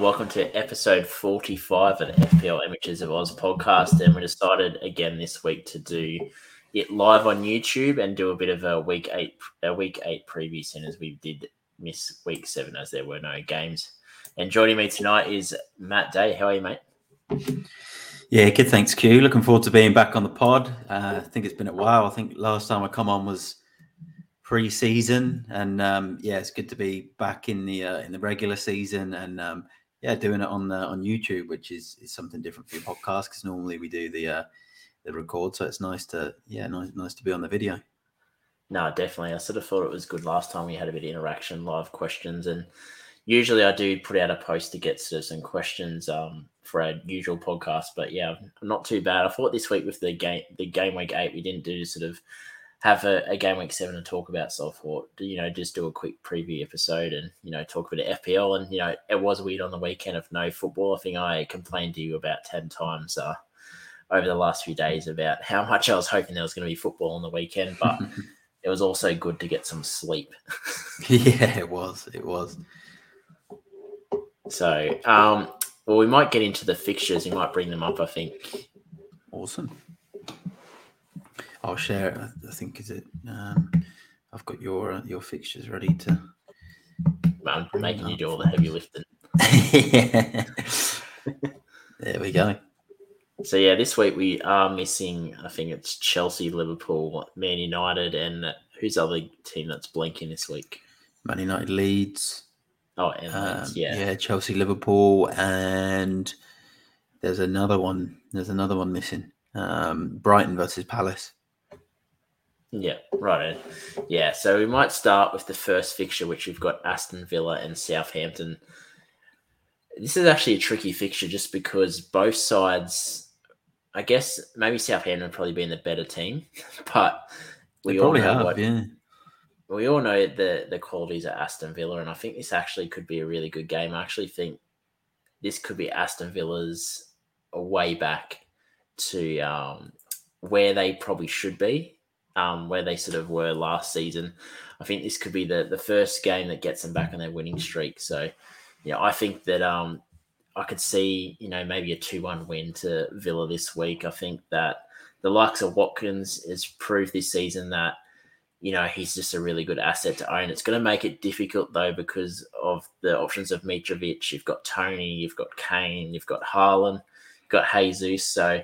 Welcome to episode 45 of the FPL Images of Oz podcast. And we decided again this week to do it live on YouTube and do a bit of a week eight a week eight preview soon as we did miss week seven as there were no games. And joining me tonight is Matt Day. How are you, mate? Yeah, good. Thanks, Q. Looking forward to being back on the pod. Uh, I think it's been a while. I think last time I come on was pre-season, and um, yeah, it's good to be back in the uh, in the regular season, and um, yeah, doing it on the, on YouTube, which is is something different for your podcast because normally we do the uh, the record, so it's nice to yeah, nice nice to be on the video. No, definitely. I sort of thought it was good last time we had a bit of interaction, live questions, and usually I do put out a post to get sort of some questions um, for our usual podcast. But yeah, not too bad. I thought this week with the game the game week eight, we didn't do sort of have a, a, game week seven to talk about thought You know, just do a quick preview episode and you know talk about of FPL. And you know, it was weird on the weekend of no football. I think I complained to you about ten times uh, over the last few days about how much I was hoping there was going to be football on the weekend, but it was also good to get some sleep. yeah, it was. It was. So, um, well, we might get into the fixtures. We might bring them up. I think. Awesome. I'll share it. I think is it. Um, I've got your uh, your fixtures ready to. I'm making you do all the heavy lifting. yeah. there we go. So yeah, this week we are missing. I think it's Chelsea, Liverpool, Man United, and who's the other team that's blinking this week? Man United, Leeds. Oh, and um, yeah, yeah, Chelsea, Liverpool, and there's another one. There's another one missing. Um, Brighton versus Palace. Yeah, right. Yeah, so we might start with the first fixture, which we've got Aston Villa and Southampton. This is actually a tricky fixture just because both sides, I guess maybe Southampton probably being the better team, but we they all know have, what, yeah. We all know the the qualities of Aston Villa, and I think this actually could be a really good game. I actually think this could be Aston Villa's way back to um, where they probably should be um, where they sort of were last season. I think this could be the the first game that gets them back on their winning streak. So, yeah, I think that um, I could see you know maybe a two one win to Villa this week. I think that the likes of Watkins has proved this season that you know he's just a really good asset to own. It's going to make it difficult though because of the options of Mitrovic. You've got Toney, you've got Kane, you've got Haaland, you've got Jesus. So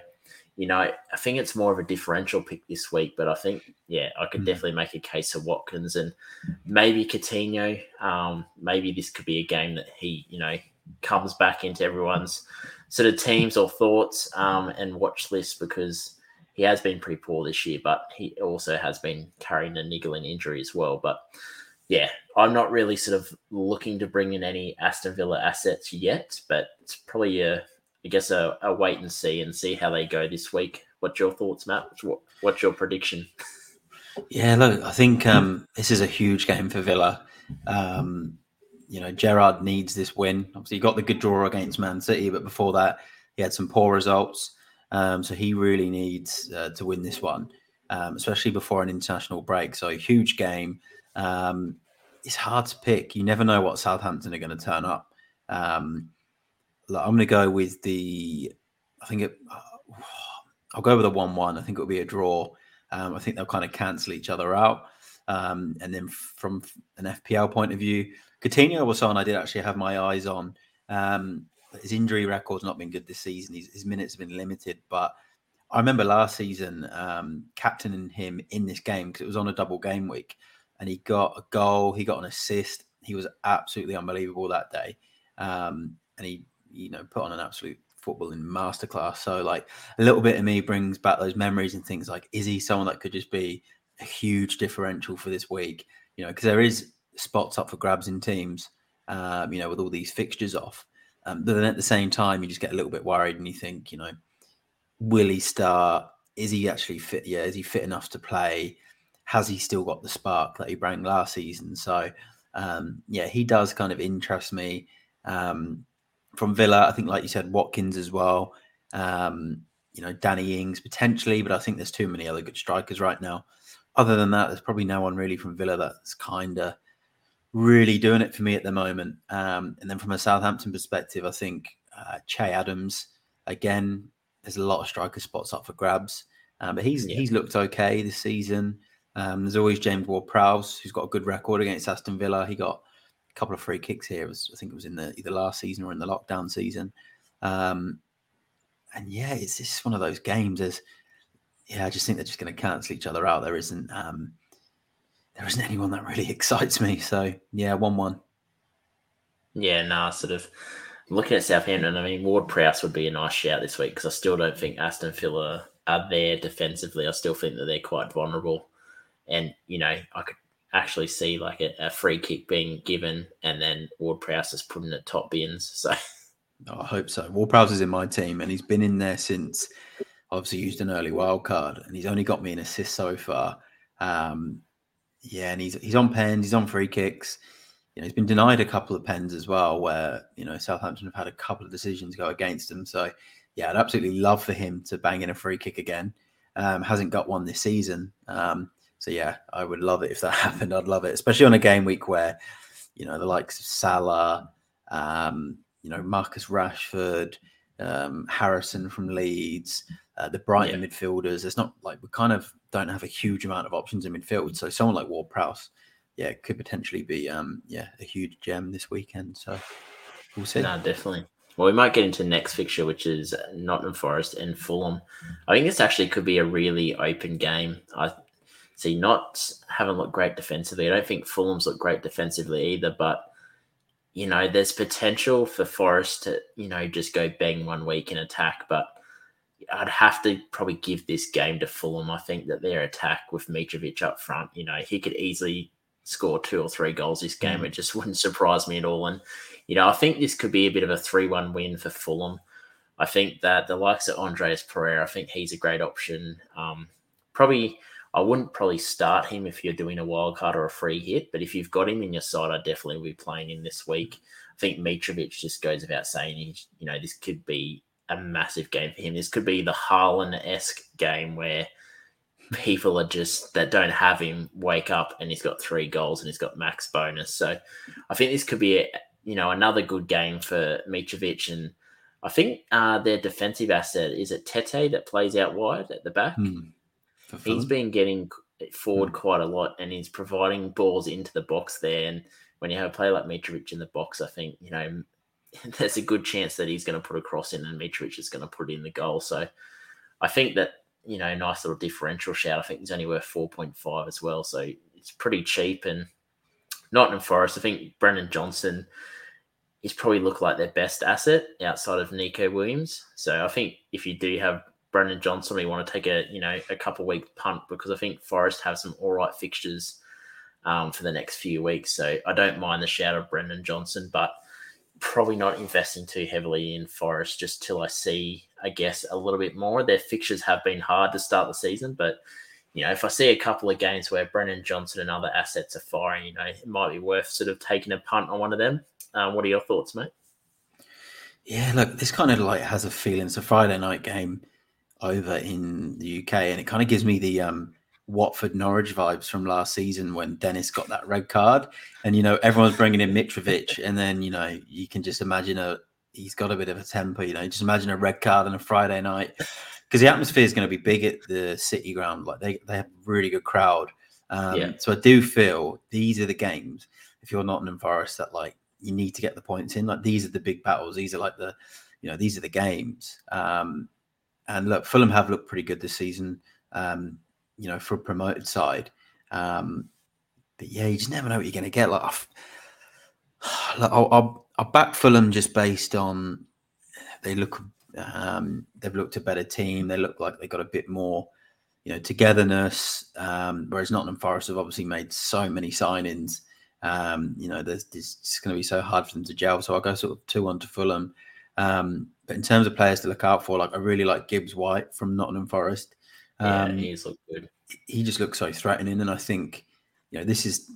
you know, I think it's more of a differential pick this week, but I think, yeah, I could mm. definitely make a case of Watkins and maybe Coutinho. Um, maybe this could be a game that he, you know, comes back into everyone's sort of teams or thoughts um, and watch list because he has been pretty poor this year, but he also has been carrying a niggling injury as well. But yeah, I'm not really sort of looking to bring in any Aston Villa assets yet, but it's probably a I guess a, a wait and see and see how they go this week. What's your thoughts, Matt? What, what's your prediction? Yeah, look, I think um, this is a huge game for Villa. Um, you know, Gerrard needs this win. Obviously, he got the good draw against Man City, but before that, he had some poor results. Um, so he really needs uh, to win this one, um, especially before an international break. So, huge game. Um, it's hard to pick. You never know what Southampton are going to turn up. Um, I'm going to go with the. I think it. I'll go with a one-one. I think it'll be a draw. Um, I think they'll kind of cancel each other out. Um, and then from an FPL point of view, Coutinho was someone I did actually have my eyes on. Um, his injury record's not been good this season. His, his, minutes have been limited, but I remember last season um, captaining him in this game because it was on a double game week, and he got a goal, he got an assist. He was absolutely unbelievable that day, um, and he you know put on an absolute footballing masterclass. So like a little bit of me brings back those memories and things like is he someone that could just be a huge differential for this week? You know, because there is spots up for grabs in teams. Um, you know, with all these fixtures off. Um, but then at the same time, you just get a little bit worried and you think, you know, will he start? Is he actually fit? Yeah, is he fit enough to play? Has he still got the spark that he brought last season? So, um, yeah, he does kind of interest me. Um, from Villa. I think, like you said, Watkins as well. Um, you know, Danny Ings potentially, but I think there's too many other good strikers right now. Other than that, there's probably no one really from Villa that's kind of really doing it for me at the moment. Um, and then from a Southampton perspective, I think uh, Che Adams again. There's a lot of striker spots up for grabs, um, but he's yeah. he's looked okay this season. Um, there's always James Ward-Prowse, who's got a good record against Aston Villa. He got a couple of free kicks here. Was, I think it was in the either last season or in the lockdown season. Um, and yeah, it's just one of those games. As yeah, I just think they're just going to cancel each other out. There isn't um, there isn't anyone that really excites me. So yeah, one one. Yeah, nah, sort of looking at Southampton. I mean, Ward Prowse would be a nice shout this week because I still don't think Aston Villa are there defensively. I still think that they're quite vulnerable, and you know, I could actually see like a, a free kick being given, and then Ward Prowse is put in the top bins. So. Oh, I hope so. Ward Prowse is in my team, and he's been in there since obviously used an early wild card, and he's only got me an assist so far. Um, yeah, and he's he's on pens, he's on free kicks. You know, he's been denied a couple of pens as well, where you know Southampton have had a couple of decisions go against him. So yeah, I'd absolutely love for him to bang in a free kick again. Um, hasn't got one this season. Um, so yeah, I would love it if that happened. I'd love it, especially on a game week where you know the likes of Salah, um, you know Marcus Rashford, um, Harrison from Leeds, uh, the Brighton yeah. midfielders. It's not like we kind of don't have a huge amount of options in midfield. So someone like Ward Prowse, yeah, could potentially be um, yeah a huge gem this weekend. So we'll see. No, definitely. Well, we might get into the next fixture, which is Nottingham Forest and Fulham. I think this actually could be a really open game. I see not haven't looked great defensively. I don't think Fulham's looked great defensively either, but you know, there's potential for Forest to, you know, just go bang one week in attack, but I'd have to probably give this game to Fulham. I think that their attack with Mitrovic up front, you know, he could easily score two or three goals this game. Mm. It just wouldn't surprise me at all. And, you know, I think this could be a bit of a 3 1 win for Fulham. I think that the likes of Andreas Pereira, I think he's a great option. Um, probably, I wouldn't probably start him if you're doing a wild card or a free hit, but if you've got him in your side, I'd definitely be playing him this week. I think Mitrovic just goes without saying, he, you know, this could be a massive game for him. This could be the Haaland esque game where people are just that don't have him wake up and he's got three goals and he's got max bonus. So I think this could be a, you know another good game for Mitrovic and I think uh, their defensive asset is it Tete that plays out wide at the back. Mm, he's been getting forward mm. quite a lot and he's providing balls into the box there. And when you have a player like Mitrovic in the box, I think you know there's a good chance that he's going to put a cross in and Mitrovic is going to put in the goal. So I think that, you know, nice little differential shout. I think he's only worth 4.5 as well. So it's pretty cheap. And Nottingham Forest, I think Brennan Johnson is probably look like their best asset outside of Nico Williams. So I think if you do have Brennan Johnson, we want to take a, you know, a couple week punt because I think Forest have some all right fixtures um, for the next few weeks. So I don't mind the shout of Brennan Johnson, but probably not investing too heavily in Forest just till I see, I guess, a little bit more. Their fixtures have been hard to start the season, but you know, if I see a couple of games where Brennan Johnson and other assets are firing, you know, it might be worth sort of taking a punt on one of them. Um, what are your thoughts, mate? Yeah, look, this kind of like has a feeling. It's a Friday night game over in the UK, and it kind of gives me the um Watford Norwich vibes from last season when Dennis got that red card, and you know everyone's bringing in Mitrovic, and then you know you can just imagine a he's got a bit of a temper, you know, just imagine a red card on a Friday night because the atmosphere is going to be big at the City Ground, like they they have a really good crowd. Um, yeah. So I do feel these are the games if you're Nottingham Forest that like you need to get the points in. Like these are the big battles. These are like the you know these are the games. Um, and look, Fulham have looked pretty good this season. Um, you know, for a promoted side. Um, but yeah, you just never know what you're going to get. Like, I'll, I'll, I'll back Fulham just based on they look, um, they've looked a better team. They look like they got a bit more, you know, togetherness. Um, whereas Nottingham Forest have obviously made so many signings. Um, you know, there's, there's it's going to be so hard for them to gel. So I'll go sort of two on to Fulham. Um, but in terms of players to look out for, like I really like Gibbs White from Nottingham Forest. Um, yeah, he's looked good. He just looks so threatening, and I think you know this is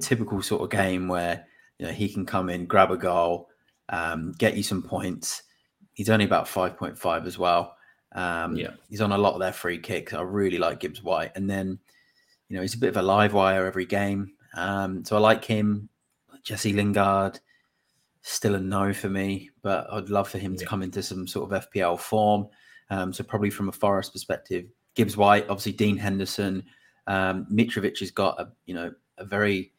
typical sort of game where you know he can come in, grab a goal, um, get you some points. He's only about five point five as well. Um, yeah, he's on a lot of their free kicks. I really like Gibbs White, and then you know he's a bit of a live wire every game. Um, so I like him. Jesse Lingard, still a no for me, but I'd love for him yeah. to come into some sort of FPL form. Um, so probably from a Forest perspective, Gibbs White, obviously Dean Henderson, um, Mitrovic has got a you know a very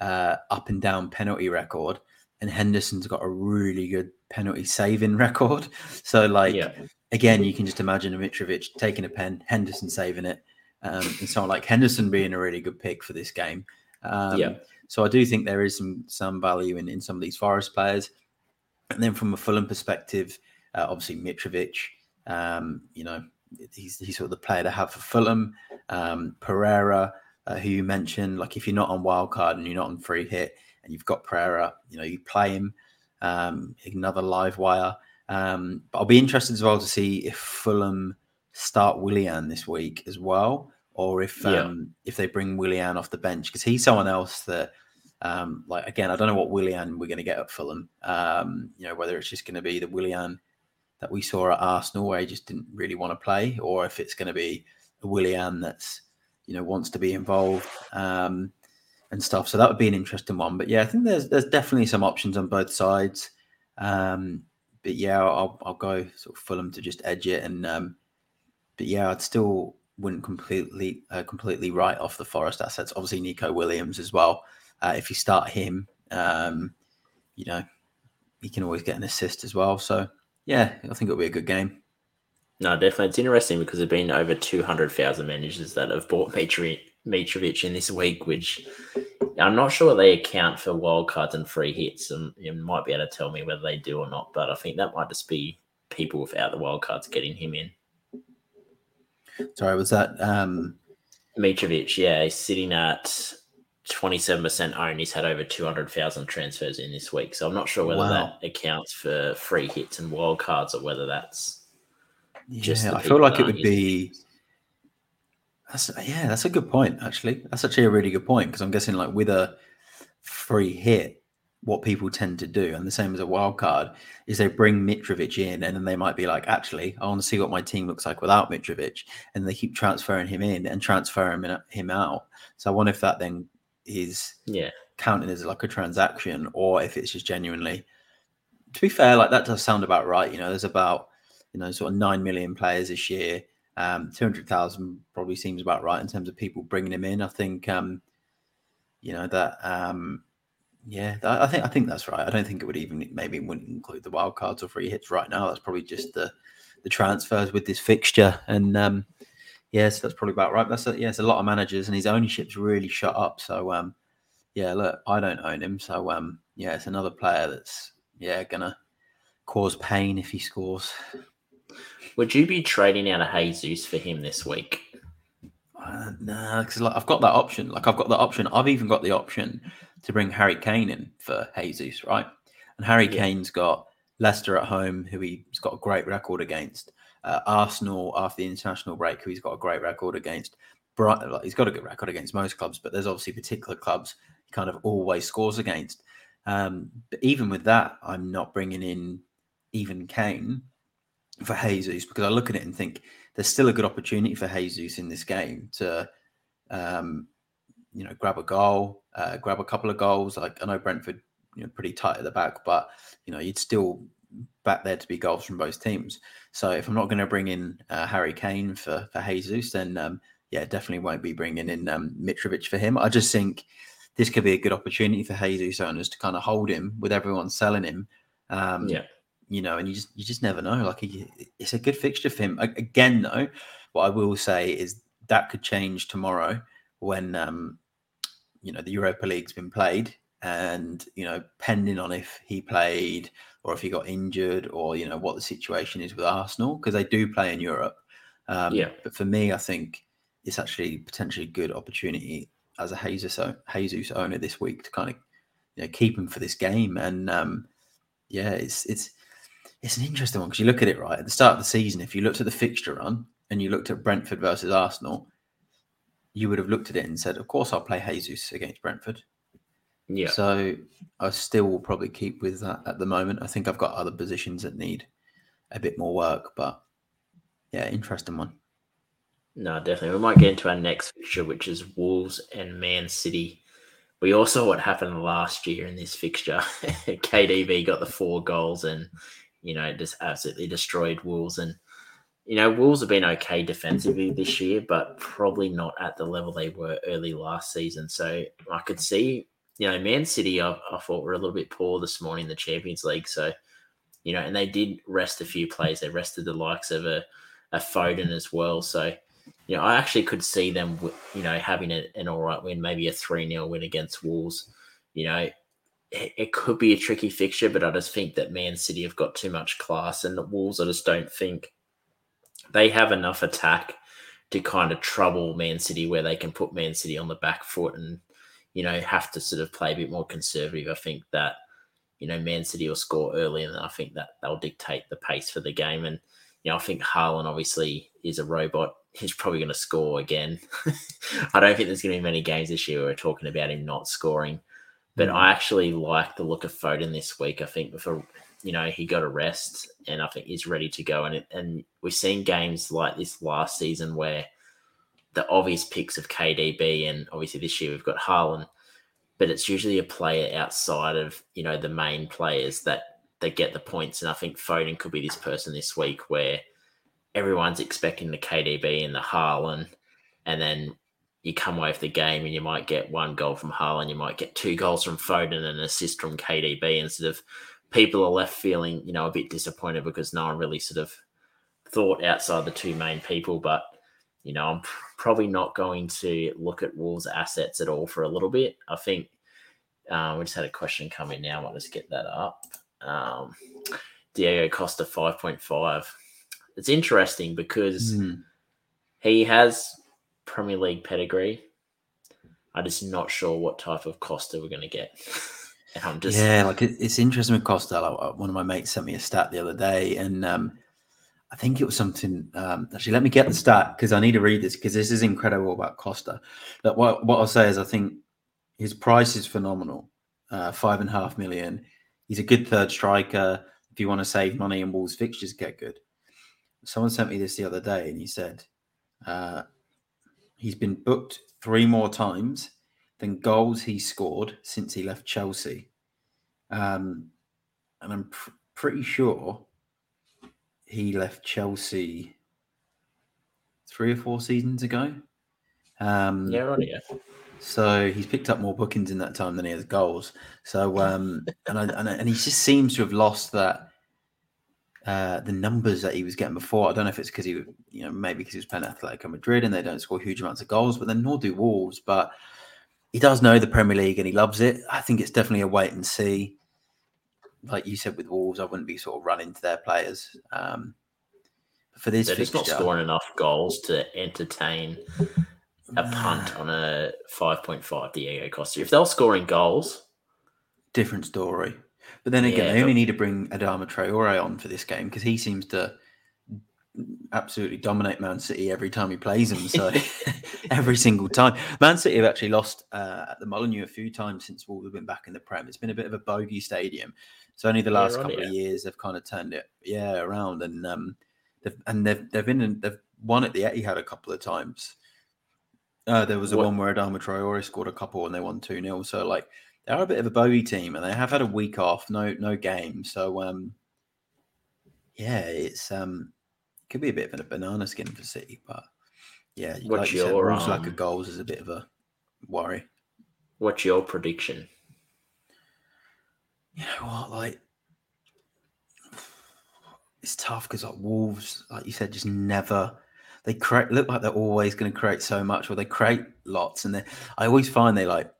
uh, up and down penalty record, and Henderson's got a really good penalty saving record. So like yeah. again, you can just imagine a Mitrovic taking a pen, Henderson saving it, um, and so like Henderson being a really good pick for this game. Um, yeah. So I do think there is some some value in in some of these Forest players, and then from a Fulham perspective, uh, obviously Mitrovic. Um, you know, he's, he's sort of the player to have for Fulham. Um, Pereira, uh, who you mentioned, like if you're not on wildcard and you're not on free hit and you've got Pereira, you know, you play him, um, another live wire. Um, but I'll be interested as well to see if Fulham start Willian this week as well, or if yeah. um, if they bring Willian off the bench because he's someone else that. Um, like again, I don't know what Willian we're going to get at Fulham. Um, you know, whether it's just going to be the Willian that we saw at Arsenal where he just didn't really want to play, or if it's going to be a Willian that's you know wants to be involved um, and stuff. So that would be an interesting one. But yeah, I think there's there's definitely some options on both sides. Um, but yeah, I'll I'll go sort of Fulham to just edge it, and um, but yeah, I'd still wouldn't completely uh, completely write off the Forest assets. Obviously, Nico Williams as well. Uh, if you start him, um, you know, he can always get an assist as well. So yeah, I think it'll be a good game. No, definitely. It's interesting because there've been over 200,000 managers that have bought Mitrovic, Mitrovic in this week, which I'm not sure they account for wildcards and free hits. And you might be able to tell me whether they do or not, but I think that might just be people without the wildcards getting him in. Sorry, was that um Mitrovic? Yeah, he's sitting at 27% owned. He's had over 200,000 transfers in this week. So I'm not sure whether wow. that accounts for free hits and wildcards or whether that's just. Yeah, I feel like it would be. That's, yeah, that's a good point, actually. That's actually a really good point because I'm guessing, like, with a free hit, what people tend to do, and the same as a wild card, is they bring Mitrovic in and then they might be like, actually, I want to see what my team looks like without Mitrovic. And they keep transferring him in and transferring him out. So I wonder if that then is yeah counted as like a transaction or if it's just genuinely to be fair like that does sound about right you know there's about you know sort of 9 million players this year um 200,000 probably seems about right in terms of people bringing him in i think um you know that um yeah i think i think that's right i don't think it would even maybe wouldn't include the wild cards or free hits right now that's probably just the the transfers with this fixture and um Yes, that's probably about right. That's a, yeah, it's a lot of managers, and his ownership's really shut up. So um, yeah, look, I don't own him, so um, yeah, it's another player that's yeah gonna cause pain if he scores. Would you be trading out of Jesus for him this week? Uh, no, nah, because like, I've got that option. Like I've got the option. I've even got the option to bring Harry Kane in for Jesus, right? And Harry yeah. Kane's got Leicester at home, who he's got a great record against uh, Arsenal after the international break, who he's got a great record against. Bright, he's got a good record against most clubs, but there's obviously particular clubs he kind of always scores against. Um, but even with that, I'm not bringing in even Kane for Jesus because I look at it and think there's still a good opportunity for Jesus in this game to, um, you know, grab a goal, uh, grab a couple of goals. Like I know Brentford, you know, pretty tight at the back, but you know, you'd still back there to be goals from both teams. So if I'm not going to bring in uh, Harry Kane for for Jesus, then um, yeah, definitely won't be bringing in um, Mitrovic for him. I just think this could be a good opportunity for Jesus owners to kind of hold him with everyone selling him. Um, yeah, you know, and you just you just never know. Like it's a good fixture for him. Again, though, what I will say is that could change tomorrow when um, you know the Europa League's been played, and you know, pending on if he played or if he got injured or you know what the situation is with Arsenal because they do play in Europe. Um, yeah. But for me, I think it's actually potentially a good opportunity as a Jesus Jesus owner this week to kind of you know keep him for this game. And um, yeah, it's it's it's an interesting one because you look at it right at the start of the season. If you looked at the fixture run and you looked at Brentford versus Arsenal, you would have looked at it and said, "Of course, I'll play Jesus against Brentford." Yeah. So I still will probably keep with that at the moment. I think I've got other positions that need a bit more work, but yeah, interesting one. No, definitely. We might get into our next fixture, which is Wolves and Man City. we all saw what happened last year in this fixture. KDB got the four goals and you know just absolutely destroyed Wolves and you know, Wolves have been okay defensively this year, but probably not at the level they were early last season. So I could see, you know, Man City, I, I thought were a little bit poor this morning in the Champions League. So, you know, and they did rest a few players. They rested the likes of a, a Foden as well. So, you know, I actually could see them, you know, having a, an all right win, maybe a 3 0 win against Wolves. You know, it, it, could be a tricky fixture, but I just think that Man City have got too much class and the Wolves, I just don't think they have enough attack to kind of trouble Man City where they can put Man City on the back foot and, you know, have to sort of play a bit more conservative. I think that, you know, Man City will score early and I think that they'll dictate the pace for the game. And, you know, I think Haaland obviously is a robot. He's probably going to score again. I don't think there's going to be many games this year where we're talking about him not scoring. But mm. I actually like the look of Foden this week. I think for you know, he got a rest and I think he's ready to go. And and we've seen games like this last season where the obvious picks of KDB and obviously this year we've got Haaland, but it's usually a player outside of you know the main players that that get the points. And I think Foden could be this person this week where everyone's expecting the KDB and the Haaland, and then you come away with the game and you might get one goal from Haaland, you might get two goals from Foden and an assist from KDB instead of people are left feeling, you know, a bit disappointed because no one really sort of thought outside the two main people. But, you know, I'm probably not going to look at Wolves' assets at all for a little bit. I think um, we just had a question come in now. I'll just get that up. Um, Diego Costa 5.5. It's interesting because mm. he has Premier League pedigree. I'm just not sure what type of Costa we're going to get. I'm just yeah, like it, it's interesting with Costello. Uh, one of my mates sent me a stat the other day, and um, I think it was something. Um, actually, let me get the stat because I need to read this because this is incredible about Costa. But what what I'll say is, I think his price is phenomenal. Uh, five and a half million. He's a good third striker. If you want to save money and Wolves fixtures get good. Someone sent me this the other day, and he said uh, he's been booked three more times than goals he scored since he left Chelsea. Um, and I'm pr- pretty sure he left Chelsea three or four seasons ago. Um, yeah, right. Yeah. So he's picked up more bookings in that time than he has goals. So um, and I, and, and he just seems to have lost that uh, the numbers that he was getting before. I don't know if it's because he, you know, maybe because he was playing Atletico Madrid and they don't score huge amounts of goals, but then nor do Wolves. But he does know the Premier League and he loves it. I think it's definitely a wait and see. Like you said with Wolves, I wouldn't be sort of running to their players. Um, for this, they're just not scoring enough goals to entertain a punt on a five point five Diego Costa. If they're scoring goals, different story. But then again, yeah, they only need to bring Adama Traore on for this game because he seems to absolutely dominate Man City every time he plays them. So every single time, Man City have actually lost uh, at the Molineux a few times since Wolves have been back in the Prem. It's been a bit of a bogey stadium. So only the last couple of years they've kind of turned it, yeah, around and um, they've and they've they've been in, they've won at the Etihad a couple of times. Uh, there was a what? one where Adama Traore scored a couple and they won two 0 So like they are a bit of a bogey team and they have had a week off, no no game. So um, yeah, it's um could be a bit of a banana skin for City, but yeah, what's like you your said, um, lack of goals is a bit of a worry. What's your prediction? You know what, like it's tough because like Wolves, like you said, just never they create look like they're always going to create so much, or they create lots, and they I always find they like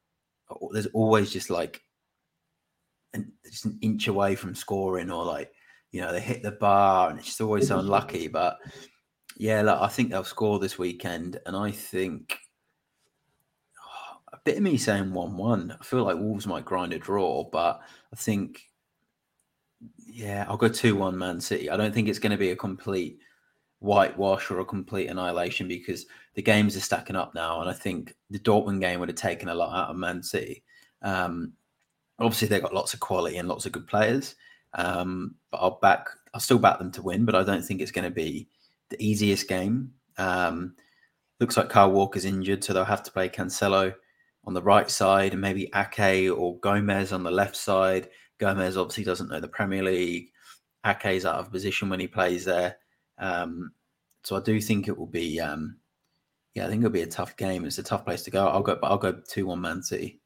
there's always just like an, just an inch away from scoring, or like you know, they hit the bar and it's just always so unlucky. But yeah, look, I think they'll score this weekend. And I think oh, a bit of me saying 1 1. I feel like Wolves might grind a draw, but I think, yeah, I'll go 2 1 Man City. I don't think it's going to be a complete whitewash or a complete annihilation because the games are stacking up now. And I think the Dortmund game would have taken a lot out of Man City. Um, obviously, they've got lots of quality and lots of good players. Um, but I'll back. I'll still back them to win, but I don't think it's going to be the easiest game. Um, looks like Kyle Walker's injured, so they'll have to play Cancelo on the right side and maybe Ake or Gomez on the left side. Gomez obviously doesn't know the Premier League. Ake's out of position when he plays there. Um, so I do think it will be, um, yeah, I think it'll be a tough game. It's a tough place to go. I'll go, but I'll go two one Man City.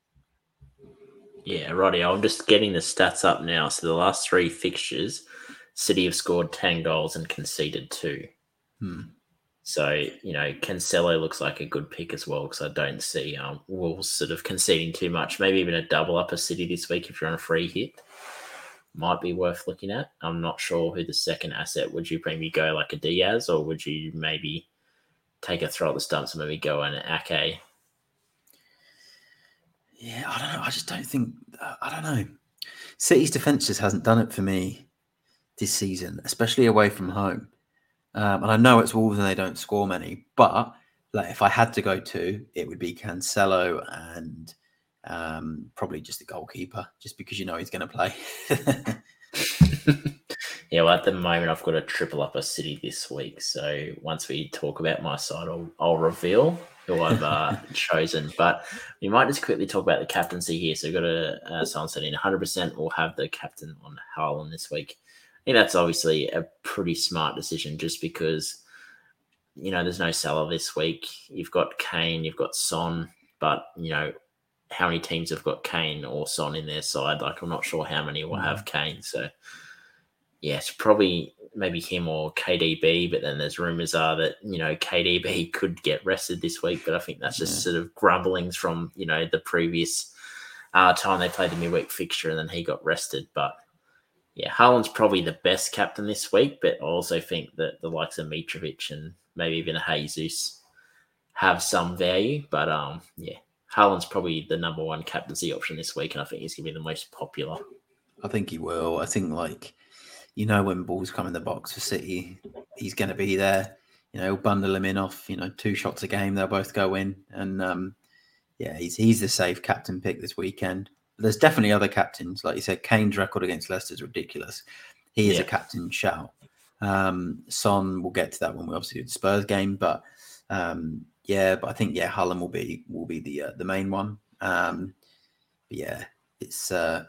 Yeah, righty. I'm just getting the stats up now. So the last three fixtures, City have scored ten goals and conceded two. Hmm. So you know, Cancelo looks like a good pick as well because I don't see um, Wolves sort of conceding too much. Maybe even a double up a City this week if you're on a free hit might be worth looking at. I'm not sure who the second asset would you maybe go like a Dias or would you maybe take a throw at the stumps and maybe go an Ake? Yeah, I don't know. I just don't think I don't know. City's defense just hasn't done it for me this season, especially away from home. Um, and I know it's Wolves and they don't score many, but like if I had to go to, it would be Cancelo and um, probably just the goalkeeper, just because you know he's going to play. yeah, well, at the moment, I've got a triple up a city this week. So once we talk about my side, I'll, I'll reveal who I've uh, chosen. But we might just quickly talk about the captaincy here. So we've got a uh, sunset in 100%. We'll have the captain on Haaland this week. I think that's obviously a pretty smart decision just because, you know, there's no Salah this week. You've got Kane, you've got Son, but, you know, how many teams have got Kane or Son in their side. Like I'm not sure how many will have mm. Kane. So yeah, it's probably maybe him or KDB. But then there's rumors are that you know KDB could get rested this week. But I think that's just yeah. sort of grumblings from you know the previous uh, time they played the midweek fixture and then he got rested. But yeah, Haaland's probably the best captain this week. But I also think that the likes of Mitrovic and maybe even a Jesus have some value. But um, yeah, Haaland's probably the number one captaincy option this week, and I think he's going to be the most popular. I think he will. I think like you know when balls come in the box for City, he's going to be there. You know, he'll bundle him in off. You know, two shots a game, they'll both go in, and um, yeah, he's he's the safe captain pick this weekend. There's definitely other captains, like you said. Kane's record against Leicester is ridiculous. He is yeah. a captain shout. Um, Son, we'll get to that when we obviously do the Spurs game, but um, yeah, but I think yeah, Haaland will be will be the uh, the main one. Um, but yeah, it's uh,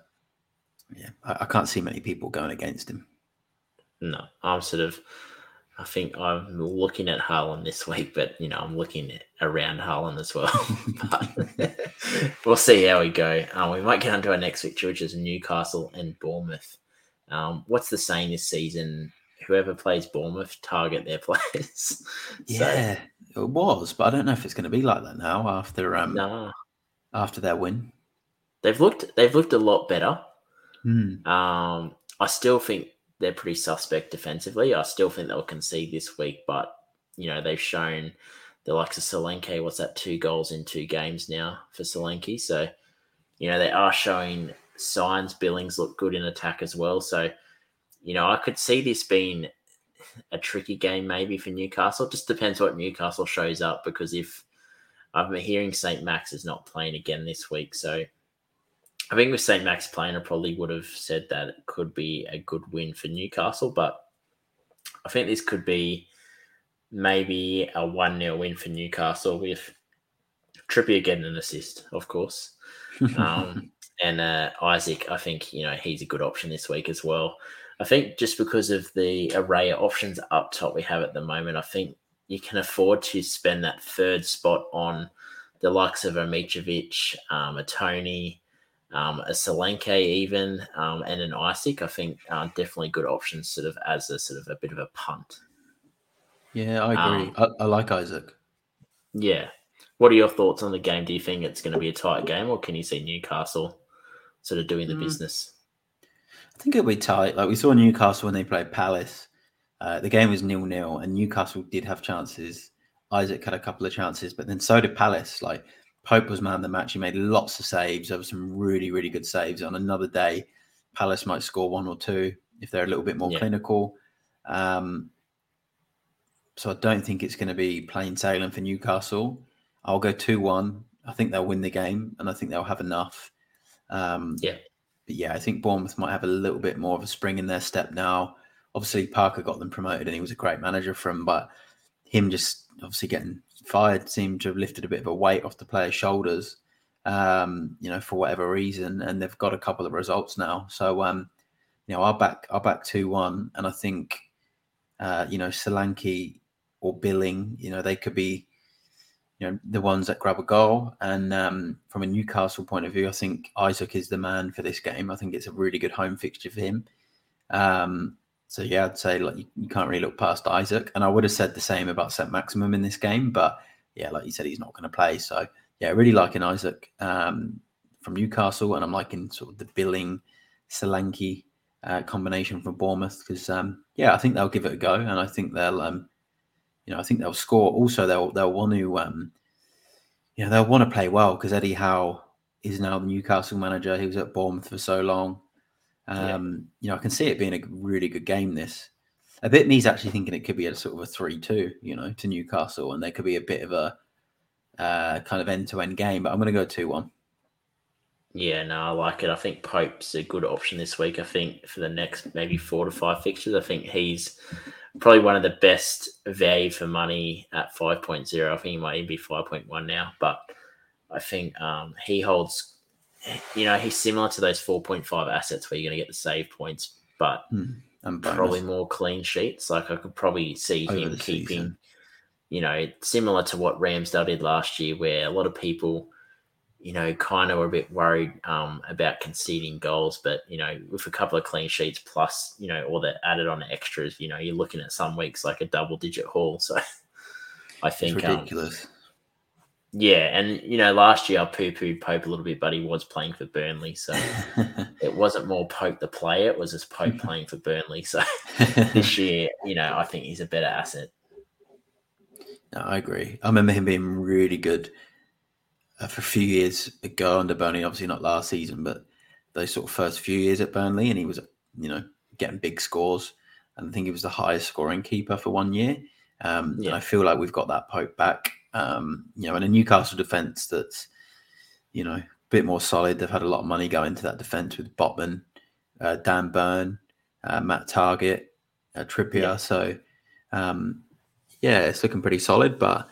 yeah, I, I, can't see many people going against him. No, I'm sort of. I think I'm looking at Haaland this week, but you know I'm looking around Haaland as well. but we'll see how we go. Um, we might get on to our next fixture, which is Newcastle and Bournemouth. Um, what's the saying this season? Whoever plays Bournemouth target their players. yeah, it was, but I don't know if it's going to be like that now after um nah. after their win. They've looked they've looked a lot better. Hmm. Um, I still think they're pretty suspect defensively. I still think they'll concede this week, but you know they've shown the likes of Solanke. What's that? Two goals in two games now for Solanke. So you know they are showing signs. Billings look good in attack as well. So you know I could see this being a tricky game maybe for Newcastle. Just depends what Newcastle shows up because if I've been hearing St. Max is not playing again this week, so I think with St. Max playing, I probably would have said that it could be a good win for Newcastle, but I think this could be maybe a 1 0 win for Newcastle with Trippier getting an assist, of course. Um, and uh, Isak, I think, you know, he's a good option this week as well. I think just because of the array of options up top we have at the moment, I think you can afford to spend that third spot on the likes of a Mitrovic, um, a Toney, um, a Solanke, even, um, and an Isak, I think are definitely good options, sort of as a sort of a bit of a punt. Yeah, I agree. Um, I, I like Isak. Yeah. What are your thoughts on the game? Do you think it's going to be a tight game, or can you see Newcastle sort of doing the mm. business? I think it'll be tight. Like we saw Newcastle when they played Palace. Uh, the game was nil nil, and Newcastle did have chances. Isak had a couple of chances, but then so did Palace. Like Pope was man of the match. He made lots of saves. There were some really, really good saves. On another day, Palace might score one or two if they're a little bit more yeah. clinical. Um, so I don't think it's going to be plain sailing for Newcastle. I'll go two one. I think they'll win the game, and I think they'll have enough. Um, yeah. But yeah, I think Bournemouth might have a little bit more of a spring in their step now. Obviously, Parker got them promoted and he was a great manager for them, but him just obviously getting fired seemed to have lifted a bit of a weight off the players' shoulders. um, you know, for whatever reason, and they've got a couple of results now. So, um, you know, I'll back I'll back two one, and I think, uh, you know, Solanke or Billing, you know, they could be, you know, the ones that grab a goal. And um, from a Newcastle point of view, I think Isak is the man for this game. I think it's a really good home fixture for him. Um, so yeah, I'd say like you, you, can't really look past Isak, and I would have said the same about Saint-Maximin in this game, but yeah, like you said, he's not going to play. So yeah, really liking Isak um, from Newcastle, and I'm liking sort of the Billing Solanke uh, combination from Bournemouth because um, yeah, I think they'll give it a go, and I think they'll um, you know I think they'll score. Also, they'll they'll want to um, you know they'll want to play well because Eddie Howe is now the Newcastle manager. He was at Bournemouth for so long. Um, yeah. You know, I can see it being a really good game. This a bit me's actually thinking it could be a sort of a three-two, you know, to Newcastle, and there could be a bit of a uh, kind of end-to-end game. But I'm going to go two-one. Yeah, no, I like it. I think Pope's a good option this week. I think for the next maybe four to five fixtures, I think he's probably one of the best value for money at 5.0. I think he might even be 5.1 now, but I think um, he holds you know, he's similar to those 4.5 assets where you're going to get the save points, but mm, probably more clean sheets. Like I could probably see Over him keeping, season. you know, similar to what Ramsdale did last year, where a lot of people, you know, kind of were a bit worried um, about conceding goals. But, you know, with a couple of clean sheets plus, you know, all the added on extras, you know, you're looking at some weeks like a double digit haul. So I think. It's um, ridiculous. Um, yeah, and you know, last year I poo pooed Pope a little bit, but he was playing for Burnley, so it wasn't more Pope the player; it was just Pope playing for Burnley. So this year, you know, I think he's a better asset. No, I agree. I remember him being really good uh, for a few years ago under Burnley. Obviously, not last season, but those sort of first few years at Burnley, and he was, you know, getting big scores. And I think he was the highest scoring keeper for one year. Um, yeah. And I feel like we've got that Pope back. Um, you know, and a Newcastle defence that's, you know, a bit more solid. They've had a lot of money go into that defence with Botman, uh, Dan Burn, uh, Matt Targett, uh, Trippier. Yeah. So, um, yeah, it's looking pretty solid. But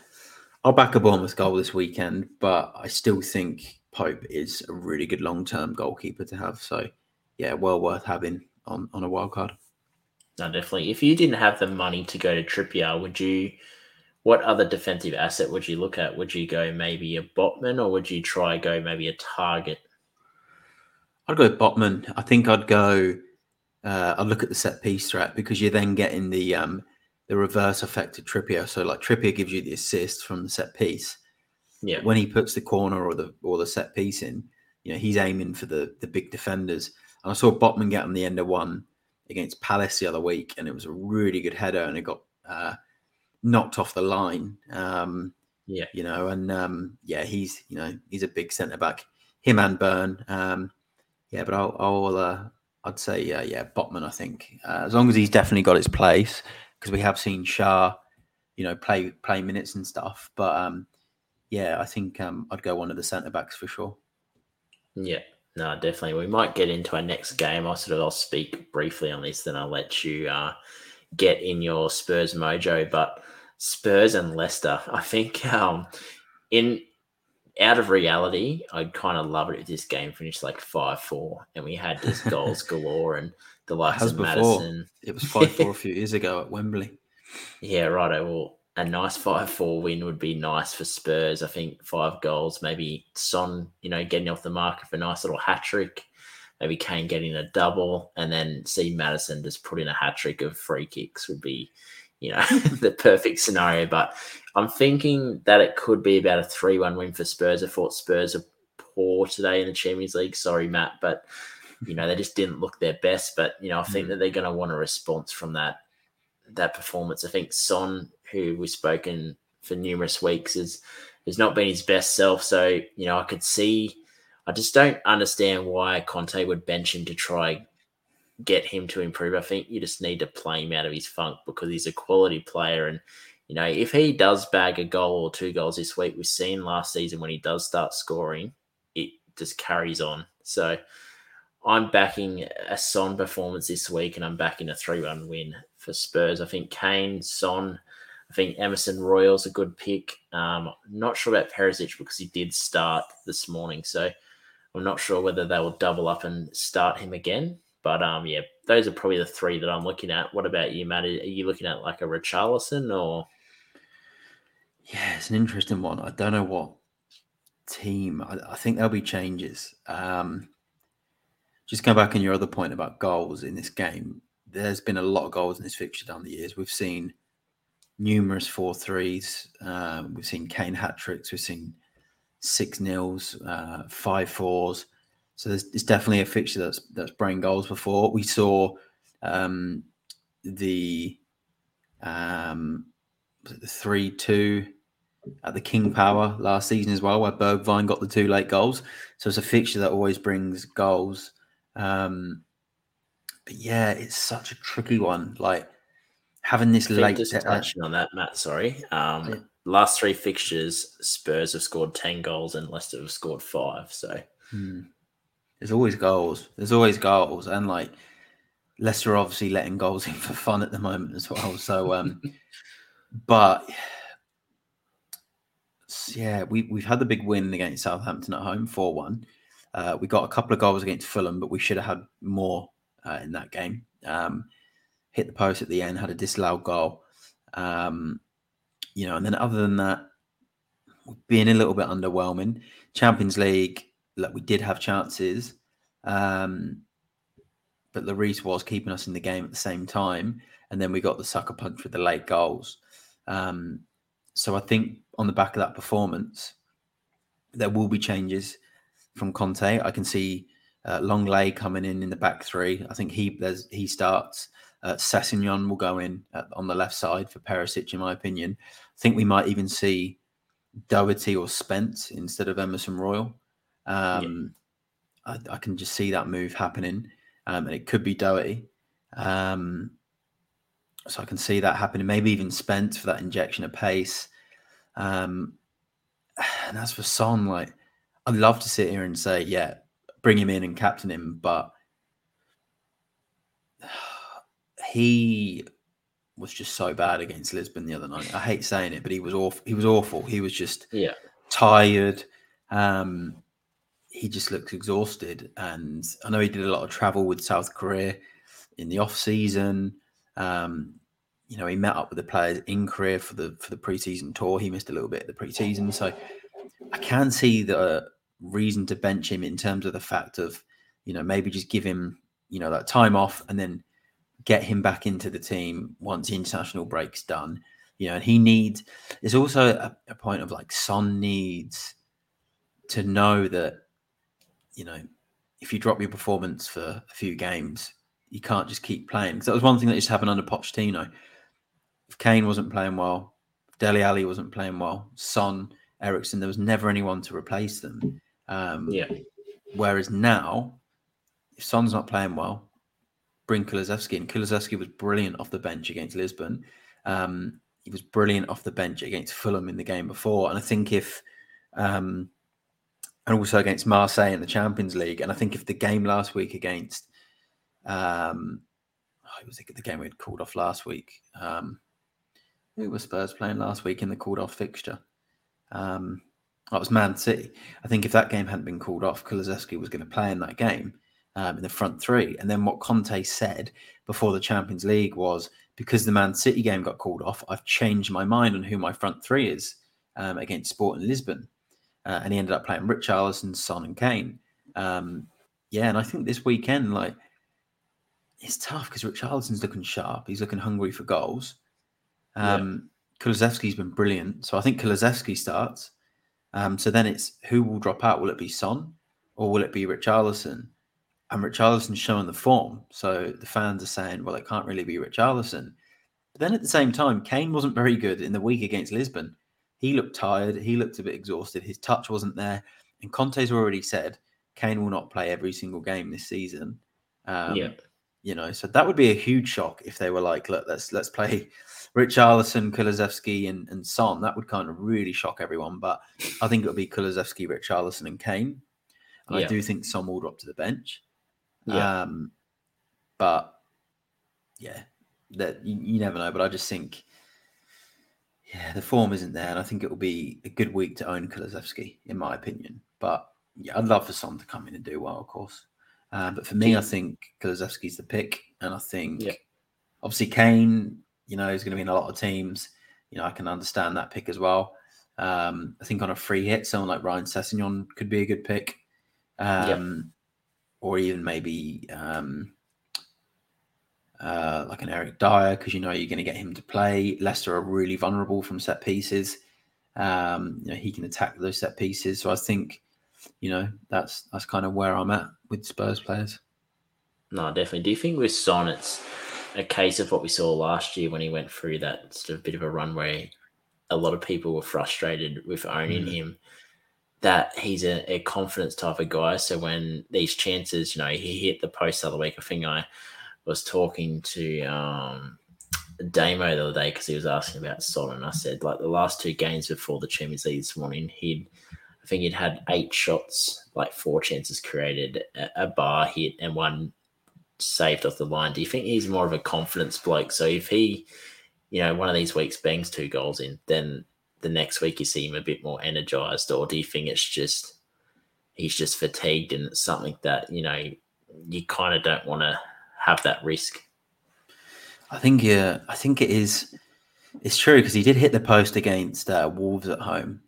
I'll back a Bournemouth goal this weekend. But I still think Pope is a really good long term goalkeeper to have. So, yeah, well worth having on, on a wild card. No, definitely. If you didn't have the money to go to Trippier, would you? What other defensive asset would you look at? Would you go maybe a Botman, or would you try go maybe a Targett? I'd go Botman. I think I'd go. Uh, I'd look at the set piece threat because you're then getting the um, the reverse effect of Trippier. So like Trippier gives you the assist from the set piece. Yeah. When he puts the corner or the or the set piece in, you know he's aiming for the the big defenders. And I saw Botman get on the end of one against Palace the other week, and it was a really good header, and it got uh, knocked off the line. Um, yeah, you know, and um, yeah, he's you know he's a big centre back. Him and Burn, um, yeah, but I'll, I'll uh, I'd say uh, yeah, Botman. I think uh, as long as he's definitely got his place because we have seen Schär, you know, play play minutes and stuff. But um, yeah, I think um, I'd go one of the centre backs for sure. Yeah, no, definitely. We might get into our next game. I'll sort of I'll speak briefly on this, then I'll let you uh, get in your Spurs mojo. But Spurs and Leicester, I think um, in out of reality, I'd kind of love it if this game finished like five four and we had just goals galore and the likes of before. Maddison. It was five four a few years ago at Wembley. Yeah, right. Well, a nice 5 4 win would be nice for Spurs. I think five goals, maybe Son, you know, getting off the mark for a nice little hat trick, maybe Kane getting a double, and then see Maddison just put in a hat trick of free kicks would be, you know, the perfect scenario. But I'm thinking that it could be about a 3 1 win for Spurs. I thought Spurs are poor today in the Champions League. Sorry, Matt, but, you know, they just didn't look their best. But, you know, I think mm. that they're going to want a response from that that performance. I think Son who we've spoken for numerous weeks, is has not been his best self. So you know, I could see. I just don't understand why Conte would bench him to try get him to improve. I think you just need to play him out of his funk because he's a quality player. And, you know, if he does bag a goal or two goals this week, we've seen last season when he does start scoring, it just carries on. So I'm backing a Son performance this week and I'm backing a 3 1 win for Spurs. I think Kane, Son, I think Emerson Royal's a good pick. Um, not sure about Perisic because he did start this morning, so I'm not sure whether they will double up and start him again. But um, yeah, those are probably the three that I'm looking at. What about you, Matt? Are you looking at like a Richarlison or? Yeah, it's an interesting one. I don't know what team. I, I think there'll be changes. Um, just going back on your other point about goals in this game, there's been a lot of goals in this fixture down the years. We've seen numerous four threes. Um, we've seen Kane hat tricks. We've seen six nils, uh, five fours. So there's, there's, definitely a fixture that's that's bringing goals before. We saw um, the um, the three two at the King Power last season as well, where Bergwijn got the two late goals. So it's a fixture that always brings goals. Um, but yeah, it's such a tricky one. Like having this late. Just touching on that, Matt. Sorry. Um, yeah. Last three fixtures, Spurs have scored ten goals and Leicester have scored five. So hmm. There's always goals. There's always goals, and like Leicester obviously letting goals in for fun at the moment as well. So, um, but yeah, we we've had the big win against Southampton at home, four one. Uh, we got a couple of goals against Fulham, but we should have had more uh, in that game. Um, hit the post at the end, had a disallowed goal. Um, you know, and then other than that, being a little bit underwhelming. Champions League, like we did have chances, um, but Lloris was keeping us in the game at the same time, and then we got the sucker punch with the late goals. Um, so I think on the back of that performance, there will be changes from Conte. I can see uh, Lenglet coming in in the back three. I think he there's he starts. Uh, Sessegnon will go in at, on the left side for Perisic, in my opinion. I think we might even see Doherty or Spence instead of Emerson Royal. Um, yeah. I, I, can just see that move happening, um, and it could be Doherty. Um, so I can see that happening. Maybe even Spence for that injection of pace. Um, and as for Son, like I'd love to sit here and say, yeah, bring him in and captain him, but he was just so bad against Lisbon the other night. I hate saying it, but he was awful. He was awful. He was just yeah tired. Um, he just looked exhausted, and I know he did a lot of travel with South Korea in the off season. Um, you know, he met up with the players in Korea for the for the preseason tour. He missed a little bit of the preseason, so I can see the reason to bench him in terms of the fact of, you know, maybe just give him, you know, that time off and then get him back into the team once the international break's done. You know, and he needs. It's also a, a point of like Son needs to know that, you know, if you drop your performance for a few games, you can't just keep playing. Because that was one thing that just happened under Pochettino. If Kane wasn't playing well, Dele Alli wasn't playing well, Son, Eriksen, there was never anyone to replace them. Um, yeah. Whereas now, if Son's not playing well, bring Kulusevski in. Kulusevski was brilliant off the bench against Lisbon. Um, he was brilliant off the bench against Fulham in the game before. And I think if, um, and also against Marseille in the Champions League. And I think if the game last week against, um, oh, it was the game we had called off last week. Um, who was Spurs playing last week in the called off fixture? Um, that was Man City. I think if that game hadn't been called off, Kulusevski was going to play in that game um, in the front three. And then what Conte said before the Champions League was because the Man City game got called off, I've changed my mind on who my front three is um, against Sporting Lisbon. Uh, and he ended up playing Richarlison, Son, and Kane. Um, yeah, and I think this weekend, like, it's tough because Richarlison's looking sharp. He's looking hungry for goals. Um, yeah. Kulusevski's been brilliant. So I think Kulusevski starts. Um, so then it's who will drop out? Will it be Son or will it be Richarlison? And Richarlison's showing the form. So the fans are saying, well, it can't really be Richarlison. But then at the same time, Kane wasn't very good in the week against Lisbon. He looked tired. He looked a bit exhausted. His touch wasn't there. And Conte's already said Kane will not play every single game this season. Um, yeah. You know, so that would be a huge shock if they were like, look, let's let's play Richarlison, Kulusevski, and, and Son. That would kind of really shock everyone. But I think it would be Kulusevski, Richarlison, and Kane. And yeah. I do think Son will drop to the bench. Yeah. Um, but yeah, that you, you, never know. But I just think Yeah, the form isn't there, and I think it will be a good week to own Kulusevski, in my opinion. But yeah, I'd love for Son to come in and do well, of course. Uh, but for me, I think Kulusevski's the pick, and I think Yeah. obviously Kane, you know, is going to be in a lot of teams. You know, I can understand that pick as well. Um, I think on a free hit, someone like Ryan Sessegnon could be a good pick, um, or even maybe um, uh, like an Eric Dier because you know you're going to get him to play. Leicester are really vulnerable from set pieces. Um, you know, he can attack those set pieces. So I think, you know, that's that's kind of where I'm at with Spurs players. No, definitely. Do you think with Son, it's a case of what we saw last year when he went through that sort of bit of a run where a lot of people were frustrated with owning Mm. him? That he's a, a confidence type of guy. So when these chances, you know, he hit the post the other week. I think I was talking to um, Damo the other day because he was asking about Son, and I said like the last two games before the Champions League this morning, he'd I think he'd had eight shots, like four chances created, a, a bar hit, and one saved off the line. Do you think he's more of a confidence bloke? So if he, you know, one of these weeks bangs two goals in, then the next week you see him a bit more energized, or do you think it's just he's just fatigued and it's something that you know you kind of don't want to have that risk? I think yeah, I think it is. It's true because he did hit the post against uh, Wolves at home,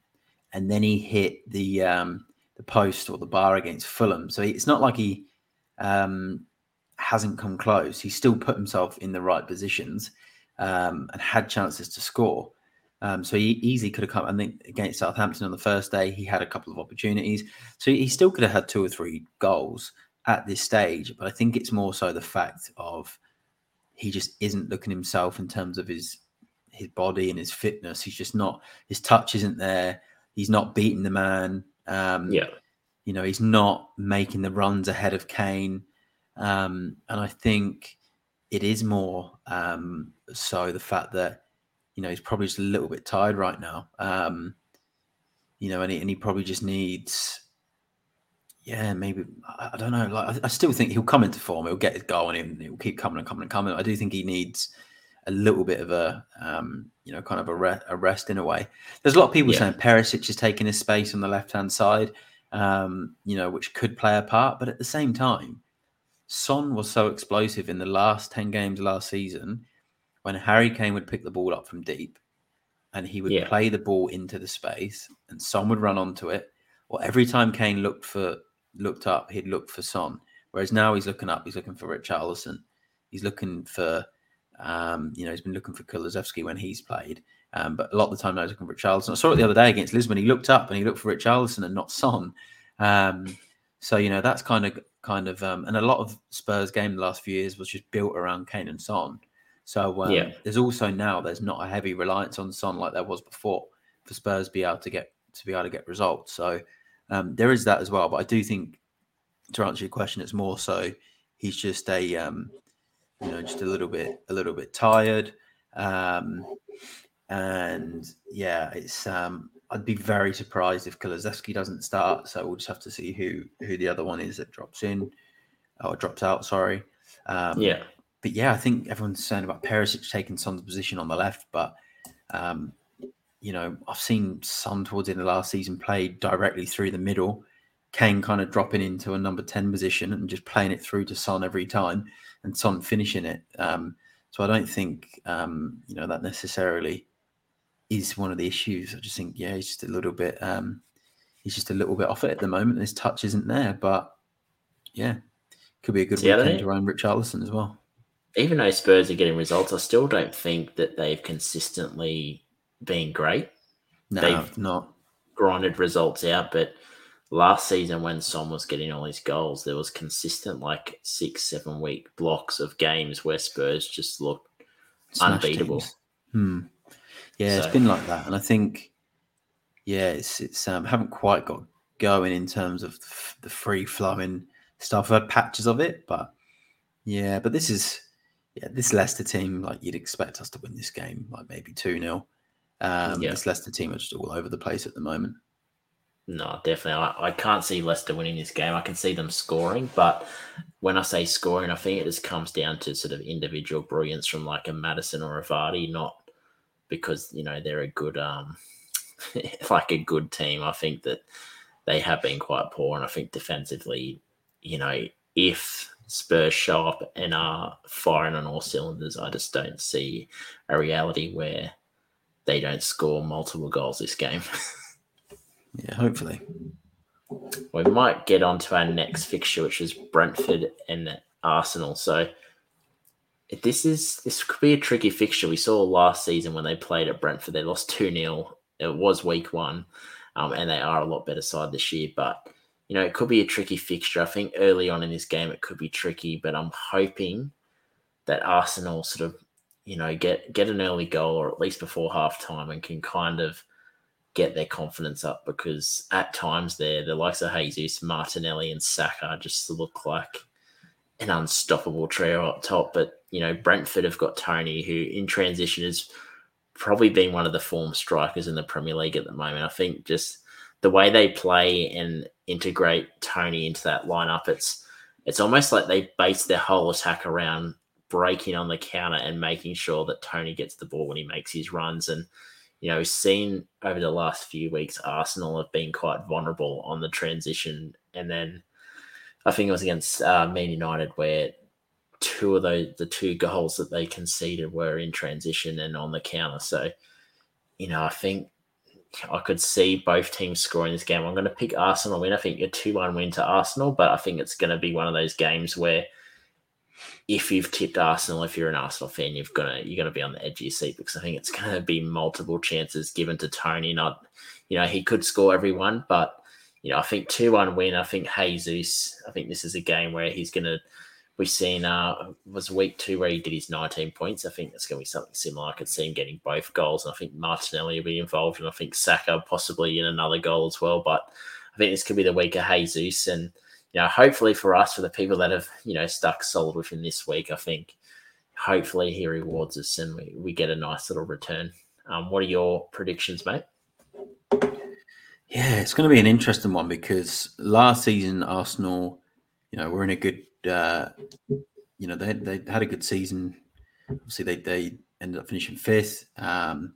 and then he hit the um, the post or the bar against Fulham. So it's not like he um, hasn't come close. He still put himself in the right positions um, and had chances to score. Um, so he easily could have come. I think against Southampton on the first day, he had a couple of opportunities. So he still could have had two or three goals at this stage. But I think it's more so the fact of he just isn't looking himself in terms of his his body and his fitness. He's just not. His touch isn't there. He's not beating the man. Um, Yeah, you know, he's not making the runs ahead of Kane. Um, and I think it is more um, so the fact that, you know, he's probably just a little bit tired right now. Um, you know, and he, and he probably just needs, yeah, maybe, I, I don't know. Like, I, I still think he'll come into form. He'll get his goal and he'll, he'll keep coming and coming and coming. I do think he needs a little bit of a, um, you know, kind of a, re- a rest in a way. There's a lot of people Yeah. saying Perisic is taking his space on the left hand side um, you know, which could play a part. But at the same time, Son was so explosive in the last 10 games last season when Harry Kane would pick the ball up from deep and he would Yeah. play the ball into the space and Son would run onto it. Or every time Kane looked for looked up, he'd look for Son. Whereas now he's looking up, he's looking for Richarlison. He's looking for um, you know, he's been looking for Kulusevski when he's played. Um, but a lot of the time now he's looking for Richarlison. I saw it the other day against Lisbon. He looked up and he looked for Richarlison and not Son. Um, so you know that's kind of kind of um, and a lot of Spurs game the last few years was just built around Kane and Son. So um, Yeah. there's also now there's not a heavy reliance on Son like there was before for Spurs be able to get to be able to get results. So um, there is that as well. But I do think to answer your question, it's more so he's just a um, you know just a little bit a little bit tired. Um, and yeah, it's um, I'd be very surprised if Kulusevski doesn't start. So we'll just have to see who who the other one is that drops in or drops out. Sorry. Um, yeah, but yeah, I think everyone's saying about Perisic taking Son's position on the left, but um, you know, I've seen Son towards the end of last season play directly through the middle. Kane kind of dropping into a number 10 position and just playing it through to Son every time and Son finishing it. Um, so I don't think, um, you know, that necessarily is one of the issues. I just think, yeah, he's just a little bit, um, he's just a little bit off it at the moment. His touch isn't there, but yeah, could be a good See, weekend to own Richarlison as well. even though Spurs are getting results, I still don't think that they've consistently been great. No, They've- not. grinded results out, but last season when Son was getting all his goals, there was consistent like six, seven week blocks of games where Spurs just looked smash unbeatable. Hmm. Yeah, it's been like that, and I think, yeah, it's it's um haven't quite got going in terms of the, the free flowing stuff. I've had patches of it, but yeah, but this is yeah this Leicester team like you'd expect us to win this game, like maybe two 0 Um, Yeah. This Leicester team are just all over the place at the moment. No, definitely. I, I can't see Leicester winning this game. I can see them scoring, but when I say scoring, I think it just comes down to sort of individual brilliance from like a Maddison or a Vardy, not because you know they're a good um like a good team. I think that they have been quite poor, and I think defensively, you know, if Spurs show up and are firing on all cylinders, I just don't see a reality where they don't score multiple goals this game. yeah, hopefully. We might get on to our next fixture, which is Brentford and Arsenal. So this is this could be a tricky fixture. We saw last season when they played at Brentford, they lost 2 0. It was week one, um, and they are a lot better side this year. But, you know, it could be a tricky fixture. I think early on in this game, it could be tricky, but I'm hoping that Arsenal sort of, you know, get, get an early goal or at least before half time and can kind of get their confidence up because at times there, the likes of Jesus, Martinelli, and Saka just look like an unstoppable trio up top. But you know, Brentford have got Toney, who in transition has probably been one of the form strikers in the Premier League at the moment. I think just the way they play and integrate Toney into that lineup, it's it's almost like they base their whole attack around breaking on the counter and making sure that Toney gets the ball when he makes his runs. And you know, seen over the last few weeks, Arsenal have been quite vulnerable on the transition, and then I think it was against uh, Man United where two of those the two goals that they conceded were in transition and on the counter. So, you know, I think I could see both teams scoring this game. I'm going to pick Arsenal win. I think a two-one win to Arsenal, but I think it's going to be one of those games where if you've tipped Arsenal, if you're an Arsenal fan, you've to you're to be on the edge of your seat because I think it's to be multiple chances given to Toney. Not, you know, he could score every one, but you know, I think 2 1 win. I think Jesus, I think this is a game where he's to. We've seen, uh, was week two where he did his 19 points. I think it's to be something similar. I could see him getting both goals. And I think Martinelli will be involved. And I think Saka possibly in another goal as well. But I think this could be the week of Jesus. And, you know, hopefully for us, for the people that have, you know, stuck solid within this week, I think hopefully he rewards us and we, we get a nice little return. Um, what are your predictions, mate? Yeah, it's going to be an interesting one because last season Arsenal, you know, were in a good, uh, you know, they they had a good season. Obviously, they they ended up finishing fifth, um,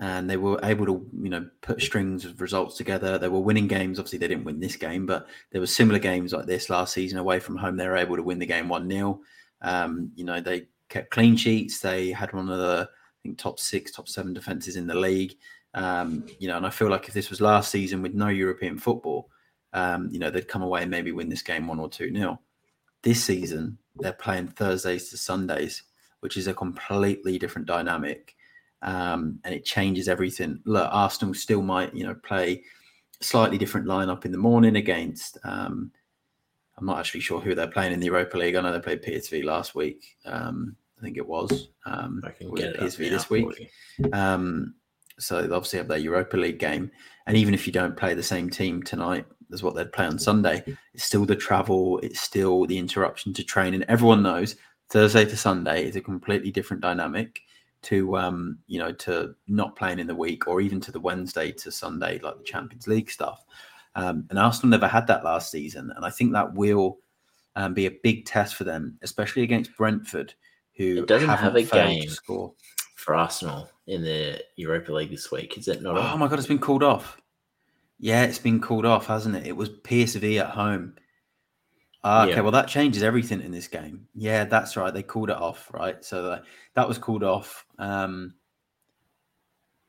and they were able to, you know, put strings of results together. They were winning games. Obviously, they didn't win this game, but there were similar games like this last season away from home. They were able to win the game one 0 um, You know, they kept clean sheets. They had one of the I think top six, top seven defenses in the league. Um, you know, and I feel like if this was last season with no European football, um, you know, they'd come away and maybe win this game one or two nil. This season, they're playing Thursdays to Sundays, which is a completely different dynamic. Um, and it changes everything. Look, Arsenal still might, you know, play slightly different lineup in the morning against. Um, I'm not actually sure who they're playing in the Europa League. I know they played PSV last week. Um, I think it was. Um, I can get PSV this week. Um, so they obviously have their Europa League game. And even if you don't play the same team tonight as what they'd play on Sunday, it's still the travel, it's still the interruption to training. Everyone knows Thursday to Sunday is a completely different dynamic to um, you know, to not playing in the week or even to the Wednesday to Sunday, like the Champions League stuff. Um, and Arsenal never had that last season. And I think that will um, be a big test for them, especially against Brentford, who it doesn't have a game score for Arsenal in the Europa League this week. Is it not? Oh my god, it's been called off. Yeah, it's been called off, hasn't it? It was PSV at home. Uh, okay, yeah. well that changes everything in this game. Yeah, that's right. They called it off, right? So that, that was called off. Um,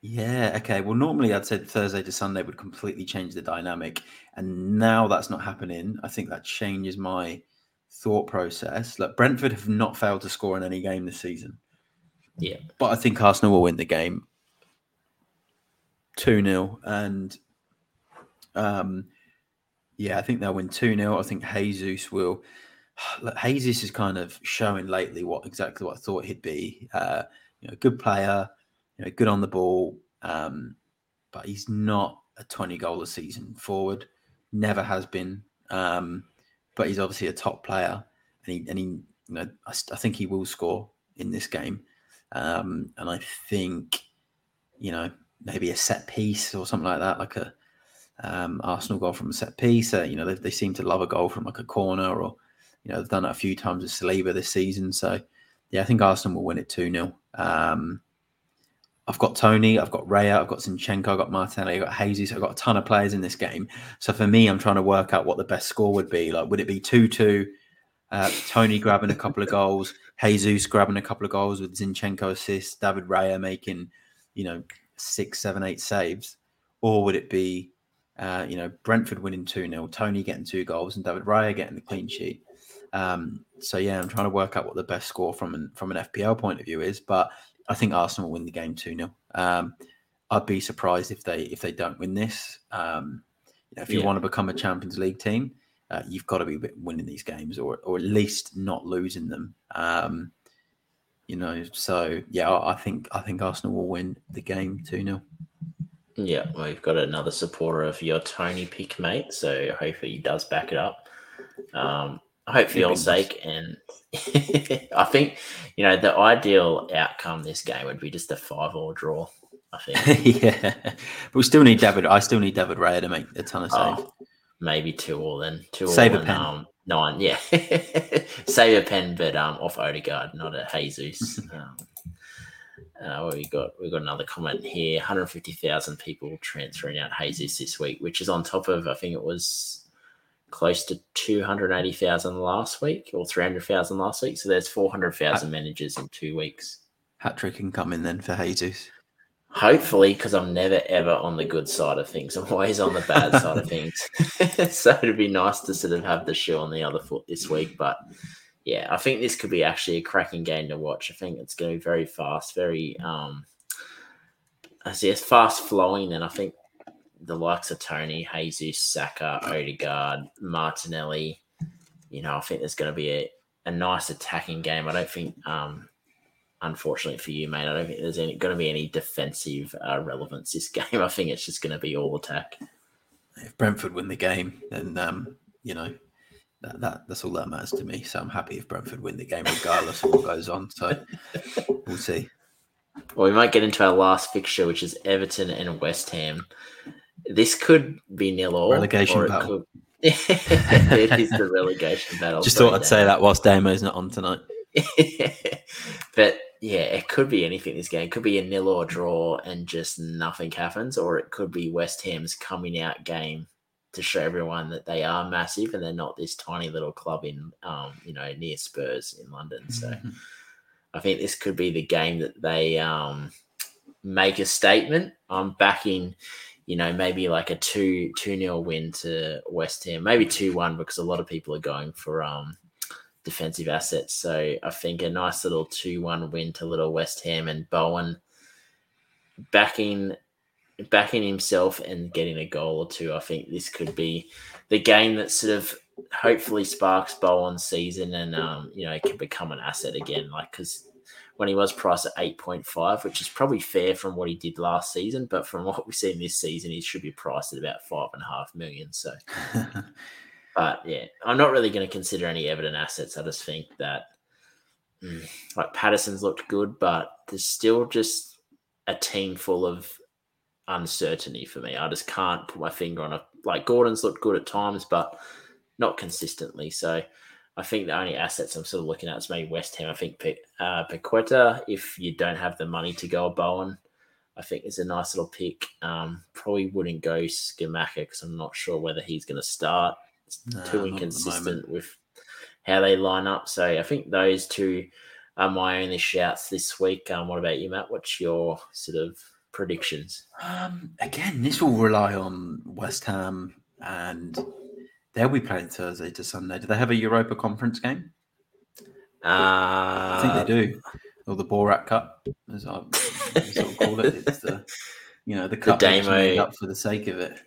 yeah, okay. Well, normally I'd said Thursday to Sunday would completely change the dynamic, and now that's not happening. I think that changes my thought process. Look, Brentford have not failed to score in any game this season. Yeah. But I think Arsenal will win the game 2 0. And um, yeah, I think they'll win 2 0. I think Jesus will. Look, Jesus is kind of showing lately what exactly what I thought he'd be. Uh, you know, good player, you know, good on the ball, um, but he's not a 20 goal a season forward. Never has been. Um, but he's obviously a top player, and he and he, you know, I, I think he will score in this game. Um, and I think, you know, maybe a set piece or something like that, like a um, Arsenal goal from a set piece. Uh, you know, they, they, seem to love a goal from like a corner or, you know, they've done it a few times with Saliba this season. So, yeah, I think Arsenal will win it 2 0. Um, I've got Toney, I've got Raya, I've got Zinchenko, I've got Martinelli, I've got Jesus, I've got a ton of players in this game. So for me, I'm trying to work out what the best score would be. Like, would it be 2 2, uh, Toney grabbing a couple of goals, Jesus grabbing a couple of goals with Zinchenko assists, David Raya making, you know, six, seven, eight saves? Or would it be, uh, you know, Brentford winning 2 0, Toney getting two goals, and David Raya getting the clean sheet? Um, so yeah, I'm trying to work out what the best score from an from an FPL point of view is, but I think Arsenal will win the game 2 0. Um, I'd be surprised if they if they don't win this. Um, you know, if you yeah. want to become a Champions League team, uh, you've got to be winning these games, or or at least not losing them. Um, you know, so yeah, I, I think I think Arsenal will win the game two 0 Yeah, well, you've got another supporter of your Toney pick, mate. So hopefully he does back it up. Um, I hope for your sake, and I think you know the ideal outcome this game would be just a five-all draw. I think. yeah, but we still need David. I still need David Raya to make a ton of saves. Oh, maybe two all then. Two Save all a pen. Um, nine. Yeah, save a pen, but um, off Odegaard, not a Jesus. um, uh, we got we got another comment here. 150,000 people transferring out Jesus this week, which is on top of I think it was close to 280,000 last week or 300,000 last week. So there's 400,000 managers in two weeks. Hat trick can come in then for Jesus. Hopefully, because I'm never ever on the good side of things. I'm always on the bad side of things. so it'd be nice to sort of have the shoe on the other foot this week. But yeah, I think this could be actually a cracking game to watch. I think it's going to be very fast, very um, I see it's fast flowing, and I think the likes of Toney, Jesus, Saka, Odegaard, Martinelli. You know, I think there's going to be a, a nice attacking game. I don't think, um, unfortunately for you, mate, I don't think there's any, going to be any defensive uh, relevance this game. I think it's just going to be all attack. If Brentford win the game, then um, you know that, that that's all that matters to me. So I'm happy if Brentford win the game, regardless of what goes on. So we'll see. Well, we might get into our last fixture, which is Everton and West Ham this could be nil all. Relegation battle. Could... it is the relegation battle. Just thought I'd say that whilst Damo's not on tonight. but yeah, it could be anything this game. It could be a nil or draw and just nothing happens, or it could be West Ham's coming out game to show everyone that they are massive and they're not this tiny little club in um, you know, near Spurs in London. So mm-hmm. I think this could be the game that they um make a statement. I'm backing you know, maybe like a two two nil win to West Ham, maybe two one because a lot of people are going for um defensive assets. So I think a nice little two one win to little West Ham and Bowen backing backing himself and getting a goal or two. I think this could be the game that sort of hopefully sparks Bowen's season and um you know it can become an asset again. Like because when he was priced at 8.5, which is probably fair from what he did last season. But from what we've seen this season, he should be priced at about five and a half million. So, but yeah, I'm not really going to consider any Everton assets. I just think that mm, like Patterson's looked good, but there's still just a team full of uncertainty for me. I just can't put my finger on it. Like Gordon's looked good at times, but not consistently. So I think the only assets I'm sort of looking at is maybe West Ham. I think uh, Paqueta, if you don't have the money to go a Bowen, I think is a nice little pick. Um, probably wouldn't go Scamacca because I'm not sure whether he's going to start. It's no, too inconsistent with how they line up. So I think those two are my only shouts this week. Um, what about you, Matt? What's your sort of predictions? Um, again, this will rely on West Ham and They'll be playing Thursday to Sunday. Do they have a Europa Conference game? Uh, I think they do. Or the Borat Cup, as I, as I call it. It's the you know the cup the Damo, up for the sake of it.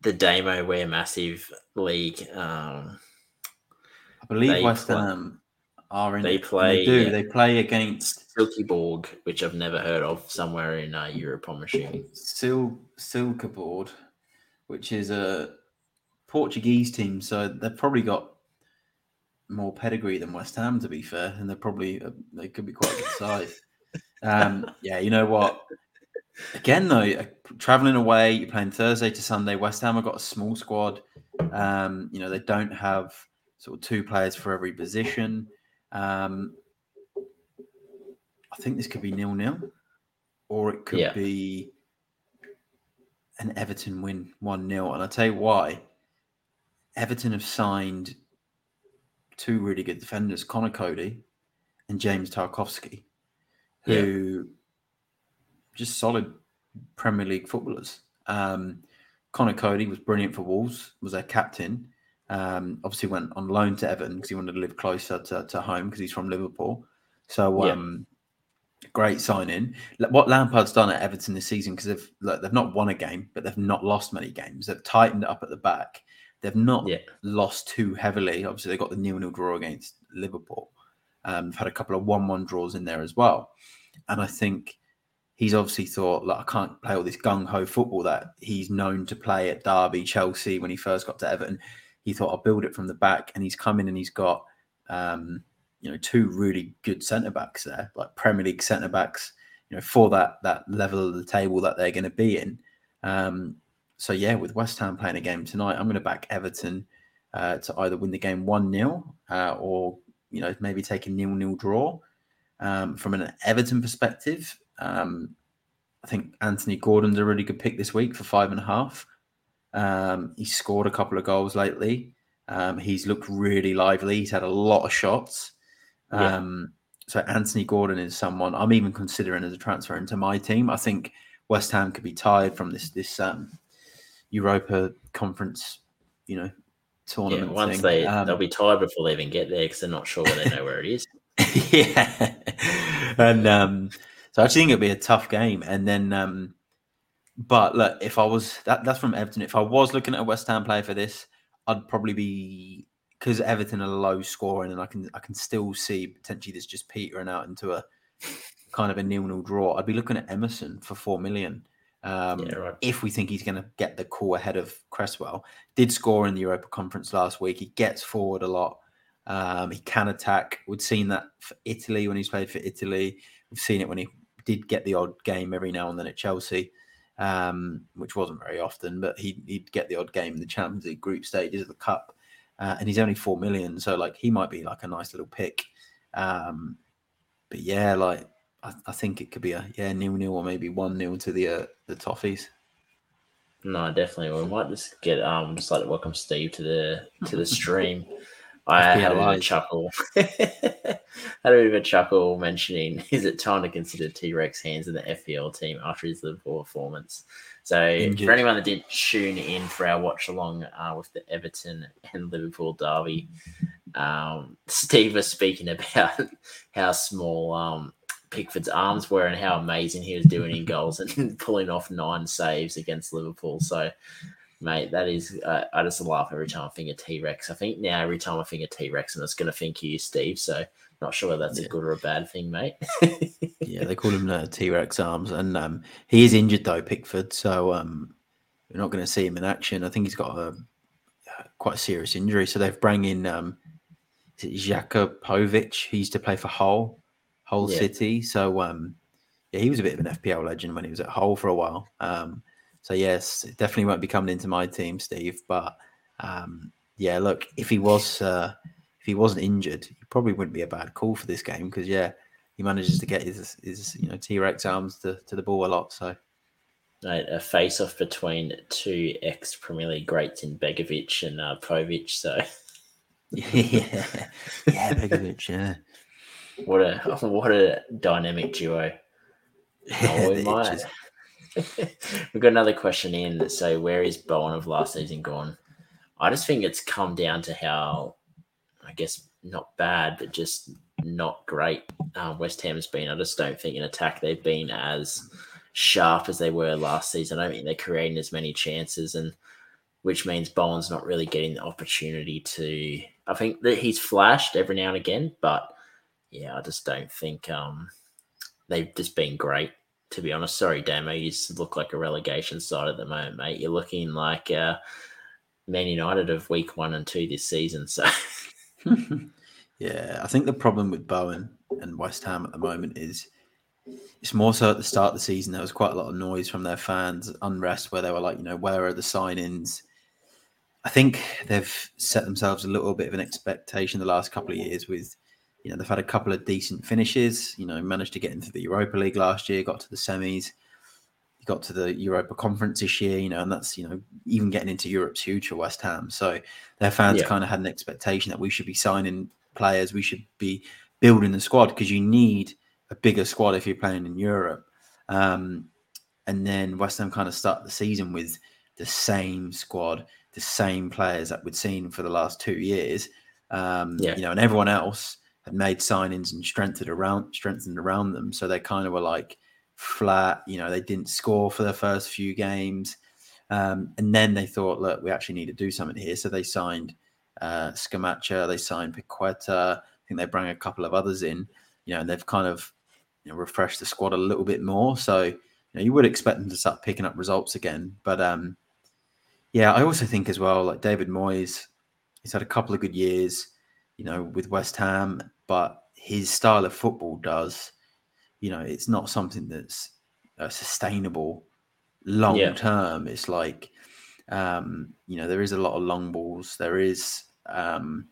The Damo Wear Massive League. Um, I believe West Ham are in. They play. They do. Yeah. They play against Silkeborg, which I've never heard of, somewhere in uh, Europe. I'm assuming. Sil Silkeborg, which is a Portuguese team, so they've probably got more pedigree than West Ham, to be fair, and they're probably uh, they could be quite a good side. Um, yeah, you know what? Again, though, uh, traveling away, you're playing Thursday to Sunday. West Ham have got a small squad. Um, you know, they don't have sort of two players for every position. Um, I think this could be nil nil. or it could Yeah. be an Everton win 1 0. And I'll tell you why. Everton have signed two really good defenders, Conor Coady and James Tarkowski, who just solid Premier League footballers. Um, Conor Coady was brilliant for Wolves, was their captain. Um, obviously went on loan to Everton because he wanted to live closer to, to home because he's from Liverpool. So Yeah. um, great signing. What Lampard's done at Everton this season because they've like, they've not won a game, but they've not lost many games. They've tightened up at the back. They've not Yeah. lost too heavily. Obviously, they got the nil nil draw against Liverpool. Um, they've had a couple of one one draws in there as well, and I think he's obviously thought like I can't play all this gung ho football that he's known to play at Derby, Chelsea when he first got to Everton. He thought I'll build it from the back, and he's come in and he's got um, you know two really good centre backs there, like Premier League centre backs. You know for that that level of the table that they're going to be in. Um, so yeah, with West Ham playing a game tonight, I'm going to back Everton uh, to either win the game one 0 uh, or you know maybe take a nil nil draw. Um, from an Everton perspective, um, I think Anthony Gordon's a really good pick this week for five and a half. Um, he's scored a couple of goals lately. Um, he's looked really lively. He's had a lot of shots. Yeah. Um, so Anthony Gordon is someone I'm even considering as a transfer into my team. I think West Ham could be tired from this this um, Europa Conference, you know, Yeah, tournament. once thing. they Um, they'll be tired before they even get there because they're not sure whether they know where it is. yeah. And um, so I actually think it'll be a tough game. And then, um, but look, if I was that, that's from Everton. If I was looking at a West Ham player for this, I'd probably be because Everton are low scoring, and I can I can still see potentially this just petering out into a kind of a nil nil draw. I'd be looking at Emerson for four million. Um, Yeah, right. If we think he's going to get the call ahead of Cresswell, did score in the Europa Conference last week. He gets forward a lot. Um, he can attack. We'd seen that for Italy when he's played for Italy. We've seen it when he did get the odd game every now and then at Chelsea, um, which wasn't very often, but he'd, he'd get the odd game in the Champions League group stages of the Cup. Uh, and he's only four million, so like he might be like a nice little pick. Um, but yeah, like I, I think it could be a yeah nil nil or maybe one nil to the uh, the Toffees. No, definitely. We might just get um just like to welcome Steve to the to the stream. I had a bit of a chuckle. had a bit of a chuckle mentioning is it time to consider T Rex hands in the FPL team after his Liverpool performance? So for anyone that didn't tune in for our watch along uh, with the Everton and Liverpool derby, um, Steve was speaking about how small um, Pickford's arms were and how amazing he was doing in goals and pulling off nine saves against Liverpool. So, mate, that is, uh, I just laugh every time I think of T Rex. I think now every time I think of T Rex, and it's going to think of you, Steve. So, not sure whether that's a good or a bad thing, mate. yeah, they call him the T Rex arms, and um, he is injured though, Pickford. So um, we're not going to see him in action. I think he's got a quite a serious injury. So they've brought in um, Jakupovic. He used to play for Hull, Hull Yeah. City. So um, yeah, he was a bit of an FPL legend when he was at Hull for a while. Um, so yes, it definitely won't be coming into my team, Steve. But um, yeah, look, if he was uh, if he wasn't injured, he probably wouldn't be a bad call for this game because yeah, he manages to get his his you know T Rex arms to, to the ball a lot. So a face off between two ex Premier League greats in Begovic and uh, Povic. So, yeah, yeah, Begovic, yeah. what a what a dynamic duo. Oh, we might. just- We've got another question in. That. So, where is Bowen of last season gone? I just think it's come down to how, I guess, not bad, but just not great. Uh, West Ham's been. I just don't think in attack they've been as sharp as they were last season. I don't think they're creating as many chances, and which means Bowen's not really getting the opportunity to. I think that he's flashed every now and again, but yeah, I just don't think um, they've just been great to be honest. Sorry, Damo, you look like a relegation side at the moment, mate. You're looking like uh, Man United of week one and two this season. So, yeah, I think the problem with Bowen and West Ham at the moment is it's more so at the start of the season. There was quite a lot of noise from their fans, unrest, where they were like, you know, where are the sign-ins? I think they've set themselves a little bit of an expectation the last couple of years with you know they've had a couple of decent finishes. You know, managed to get into the Europa League last year, got to the semis, got to the Europa Conference this year. You know, and that's you know even getting into Europe's huge for West Ham. So their fans Yeah. kind of had an expectation that we should be signing players, we should be building the squad because you need a bigger squad if you're playing in Europe. Um, and then West Ham kind of start the season with the same squad, the same players that we'd seen for the last two years. Um, Yeah. You know, and everyone else had made signings and strengthened around strengthened around them, so they kind of were like flat. You know, they didn't score for the first few games, um, and then they thought, look, we actually need to do something here. So they signed uh, Scamacca, they signed Paqueta. I think they bring a couple of others in. You know, and they've kind of you know, refreshed the squad a little bit more. So you, know, you would expect them to start picking up results again. But um, yeah, I also think as well, like David Moyes, he's had a couple of good years, you know, with West Ham, but his style of football does, you know, it's not something that's uh, sustainable long Yeah. term. It's like, um, you know, there is a lot of long balls. There is, um,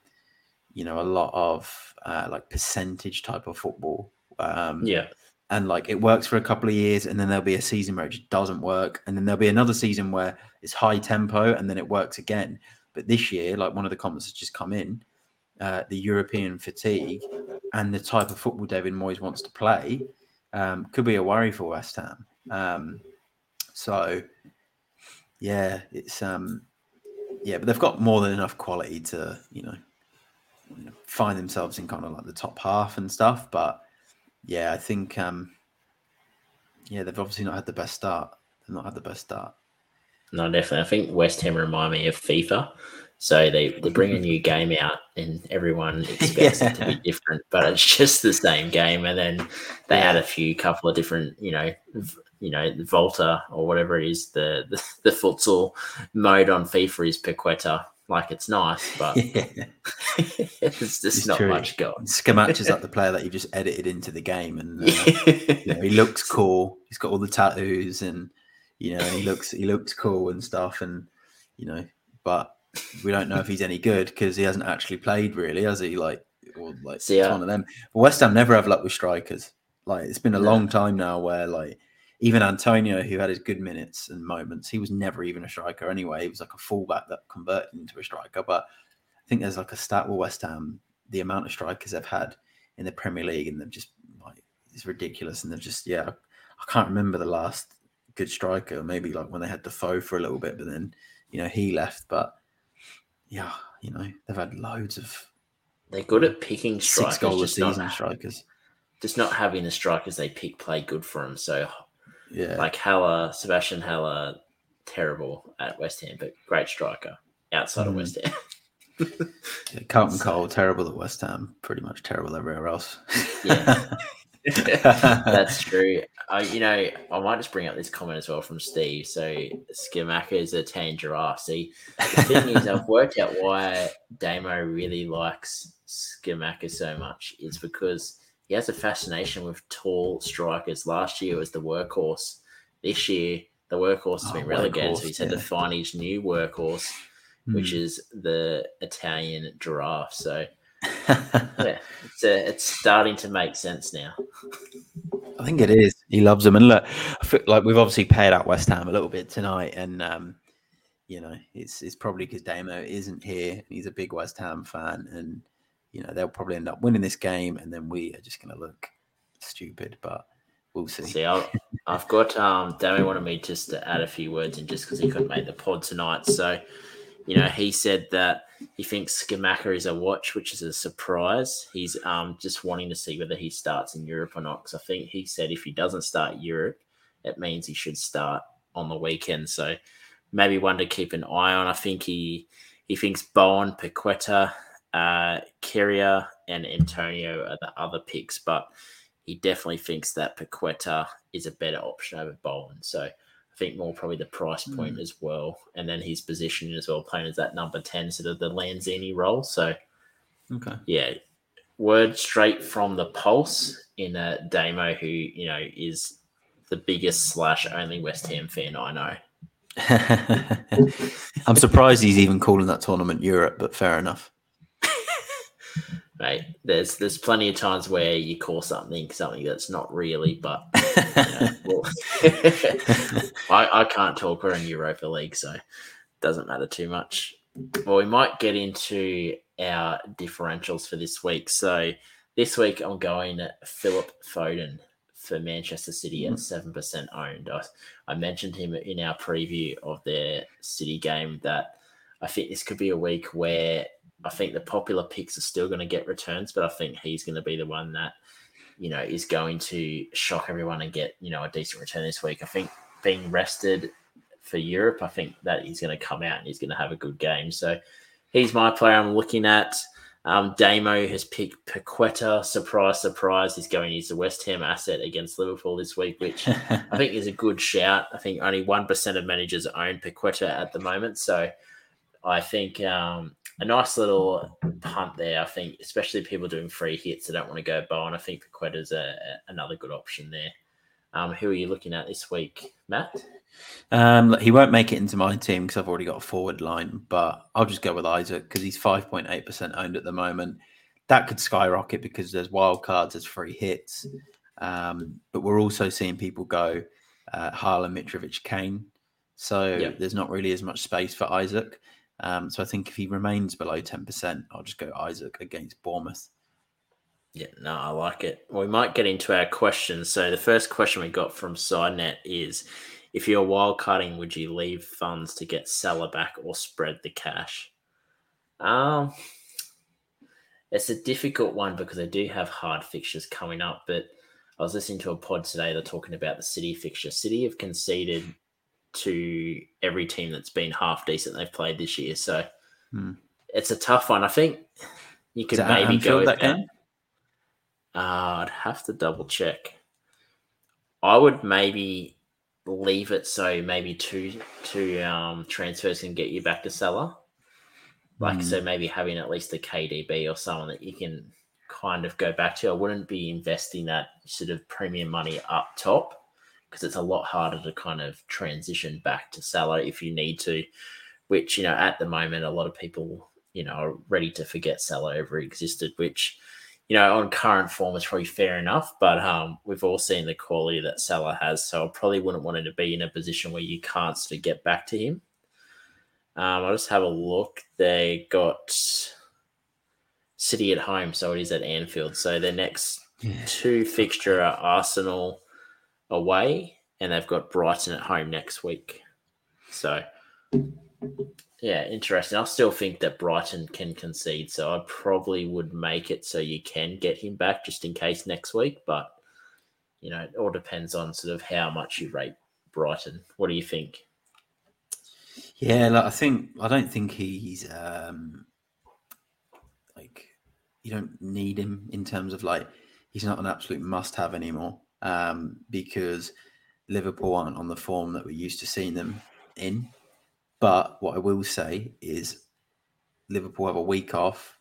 you know, a lot of uh, like percentage type of football. Um, Yeah. and like it works for a couple of years and then there'll be a season where it just doesn't work and then there'll be another season where it's high tempo and then it works again but this year like one of the comments has just come in uh, the european fatigue and the type of football david moyes wants to play um, could be a worry for west ham um, so yeah it's um yeah but they've got more than enough quality to you know, you know find themselves in kind of like the top half and stuff but yeah, I think um yeah, they've obviously not had the best start. They've not had the best start. No, definitely. I think West Ham remind me of FIFA. So they, they bring a new game out and everyone expects it to be different, but it's just the same game. And then they Yeah. add a few couple of different, you know, you know, the Volta or whatever it is, the, the the futsal mode on FIFA is Paqueta. Like it's nice, but yeah. it's just It's not true. much going. Scamach is like the player that you just edited into the game and uh, you know, he looks cool. He's got all the tattoos and you know, he looks he looks cool and stuff and you know, but we don't know if he's any good because he hasn't actually played really, has he? Like or like See, uh, one of them. But West Ham never have luck with strikers. Like it's been a No. long time now where like even Antonio, who had his good minutes and moments, he was never even a striker anyway. He was like a fullback that converted into a striker. But I think there's like a stat with West Ham, the amount of strikers they've had in the Premier League, and they've just like it's ridiculous. And they've just yeah, I can't remember the last good striker. Maybe like when they had Defoe for a little bit, but then you know he left. But yeah, you know they've had loads of They're good at picking strikers, six goal a just not, season strikers. just not having the strikers they pick play good for them. So Yeah, like Haller, Sebastian Haller, terrible at West Ham, but great striker outside of Mhm. West Ham. yeah Carlton Cole terrible at West Ham, pretty much terrible everywhere else. Yeah. That's true. I, you know, I might just bring up this comment as well from Steve. So Scamacca is a tan giraffe. See, the thing is, I've worked out why Damo really likes Scamacca so much is because he has a fascination with tall strikers. Last year was the workhorse. This year, the workhorse has Oh, been relegated, so he's had to yeah. find his new workhorse, which Hmm. is the Italian giraffe. So yeah, it's uh, it's starting to make sense now. I think it is. He loves them, and look, I feel like we've obviously paid out West Ham a little bit tonight, and um, you know, it's it's probably because Damo isn't here. and He's a big West Ham fan, and you know they'll probably end up winning this game, and then we are just going to look stupid, but we'll see. See, I'll, I've got um, Dammy wanted me just to add a few words in just because he couldn't make the pod tonight. So, you know, he said that he thinks Scamacca is a watch, which is a surprise. He's um just wanting to see whether he starts in Europe or not. Because I think he said if he doesn't start Europe, it means he should start on the weekend. So maybe one to keep an eye on. I think he he thinks Bowen, Paqueta, uh, Kyria, and Antonio are the other picks, but he definitely thinks that Paqueta is a better option over Bowen. So think more probably the price hmm. point as well, and then his position as well, playing as that number ten, sort of the Lanzini role. So Okay. yeah, word straight from the pulse in a Damo, who you know is the biggest slash only West Ham fan I know. I'm surprised he's even calling that tournament Europe, but fair enough. Right. There's there's plenty of times where you call something something that's not really, but you know, well, I, I can't talk. We're in Europa League, so it doesn't matter too much. Well, we might get into our differentials for this week. So this week I'm going Philip Foden for Manchester City at mm-hmm. seven percent owned. I, I mentioned him in our preview of their City game that I think this could be a week where I think the popular picks are still going to get returns, but I think he's going to be the one that you know is going to shock everyone and get you know a decent return this week. I think being rested for Europe, I think that he's going to come out and he's going to have a good game. So he's my player I'm looking at. Um, Damo has picked Paqueta. Surprise, surprise. He's going to use the West Ham asset against Liverpool this week, which I think is a good shout. I think only 1% of managers own Paqueta at the moment. So I think um, a nice little punt there. I think, especially people doing free hits they don't want to go Bowen. I think Paqueta is a, a, another good option there. Um, who are you looking at this week, Matt? Um, he won't make it into my team because I've already got a forward line, but I'll just go with Isak because he's 5.8% owned at the moment. That could skyrocket because there's wild cards, there's free hits. Um, but we're also seeing people go uh, Haaland, Mitrovic, Kane. So yep. there's not really as much space for Isak. Um, so I think if he remains below 10%, I'll just go Isak against Bournemouth. Yeah, no, I like it. We might get into our questions. So the first question we got from SideNet is if you're wildcarding, would you leave funds to get Salah back or spread the cash? Um, it's a difficult one because they do have hard fixtures coming up. But I was listening to a pod today. They're talking about the City fixture. City have conceded to every team that's been half decent they've played this year. So hmm. it's a tough one. I think you could maybe go that game. Uh, I'd have to double check. I would maybe leave it so maybe two two um, transfers can get you back to Salah. Like mm. so, maybe having at least a KDB or someone that you can kind of go back to. I wouldn't be investing that sort of premium money up top because it's a lot harder to kind of transition back to Salah if you need to. Which you know, at the moment, a lot of people you know are ready to forget Salah ever existed. Which you know, on current form is probably fair enough, but um, we've all seen the quality that Salah has, so I probably wouldn't want him to be in a position where you can't sort of get back to him. Um, I'll just have a look. They got City at home, so it is at Anfield. So their next yeah. two fixture are Arsenal away, and they've got Brighton at home next week. So yeah, interesting. I still think that Brighton can concede, so I probably would make it so you can get him back just in case next week. But you know, it all depends on sort of how much you rate Brighton. What do you think? Yeah, like, I think I don't think he's um like you don't need him in terms of like he's not an absolute must-have anymore um because Liverpool aren't on the form that we're used to seeing them in. But what I will say is Liverpool have a week off.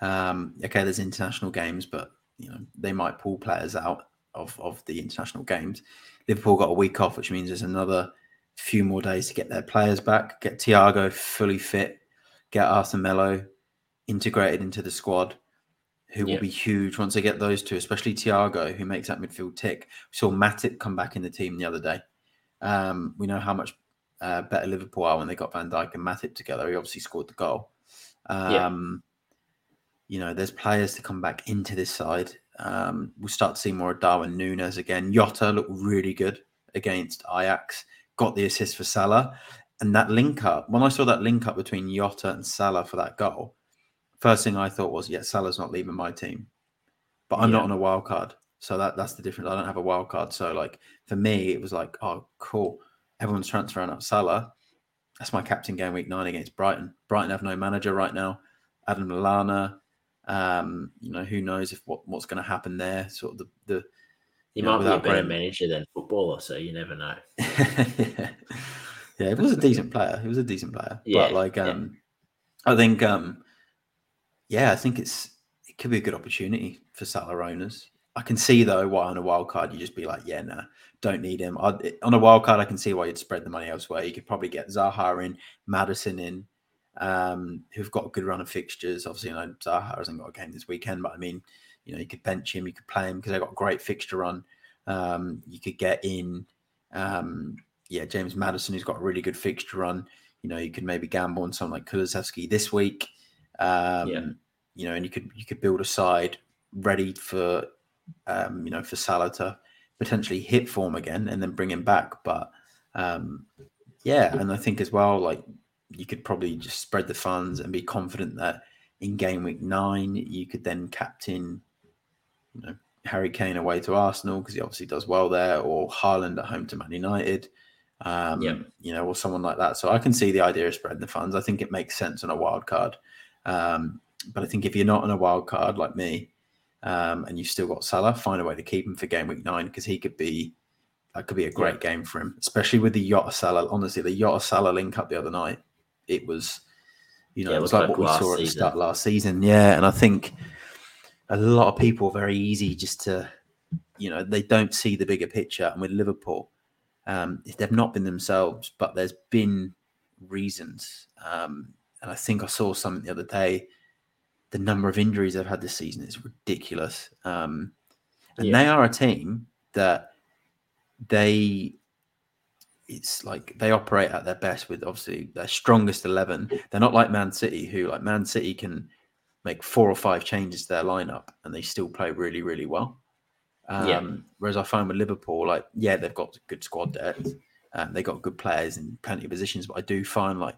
Um, okay, there's international games, but you know they might pull players out of, of the international games. Liverpool got a week off, which means there's another few more days to get their players back, get Thiago fully fit, get Arthur Melo integrated into the squad, who will be huge once they get those two, especially Thiago, who makes that midfield tick. We saw Matip come back in the team the other day. Um, we know how much uh, better Liverpool are when they got Van Dijk and Matip together. He obviously scored the goal. Um, yeah. You know, there's players to come back into this side. Um, we'll start to see more of Darwin Nunez again. Jota looked really good against Ajax, got the assist for Salah. And that link up, when I saw that link up between Jota and Salah for that goal, first thing I thought was, yeah, Salah's not leaving my team. But I'm yeah. not on a wild card. So that that's the difference. I don't have a wild card. So like for me, it was like, oh, cool everyone's transferring up Salah. That's my captain game week nine against Brighton. Brighton have no manager right now. Adam Lallana. Um, you know, who knows if what, what's going to happen there. Sort of the the he might know, be a better manager than footballer, so you never know. yeah. yeah, he was a decent player. He was a decent player. Yeah, but like um yeah. I think um yeah, I think it's it could be a good opportunity for Salah owners. I can see though why on a wild card you just be like, yeah, nah, don't need him. I'd, on a wild card, I can see why you'd spread the money elsewhere. You could probably get Zaha in, Maddison in, um, who've got a good run of fixtures. Obviously, you know, Zaha hasn't got a game this weekend, but I mean, you know, you could bench him, you could play him because they've got a great fixture run. Um, you could get in, um, yeah, James Maddison, who's got a really good fixture run. You know, you could maybe gamble on someone like Kulusevski this week. Um, yeah. You know, and you could you could build a side ready for, um, you know, for Salah to potentially hit form again and then bring him back. But um, yeah, and I think as well, like you could probably just spread the funds and be confident that in game week nine you could then captain, you know, Harry Kane away to Arsenal because he obviously does well there, or Haaland at home to Man United. Um, yeah. you know, or someone like that. So I can see the idea of spreading the funds. I think it makes sense on a wild card. Um, but I think if you're not on a wild card like me, um, and you've still got Salah, find a way to keep him for game week nine because he could be that could be a great yeah. game for him, especially with the Jota Salah. Honestly, the Jota Salah link up the other night, it was, you know, yeah, it was like, what we saw at the start last season. Yeah, and I think a lot of people are very easy just to, you know, they don't see the bigger picture. And with Liverpool, um, they've not been themselves, but there's been reasons. Um, and I think I saw something the other day the number of injuries they've had this season is ridiculous. Um, and yeah. they are a team that they it's like they operate at their best with obviously their strongest 11 they're not like man city who like man city can make four or five changes to their lineup and they still play really really well um, yeah. whereas i find with liverpool like yeah they've got good squad depth and they got good players in plenty of positions but i do find like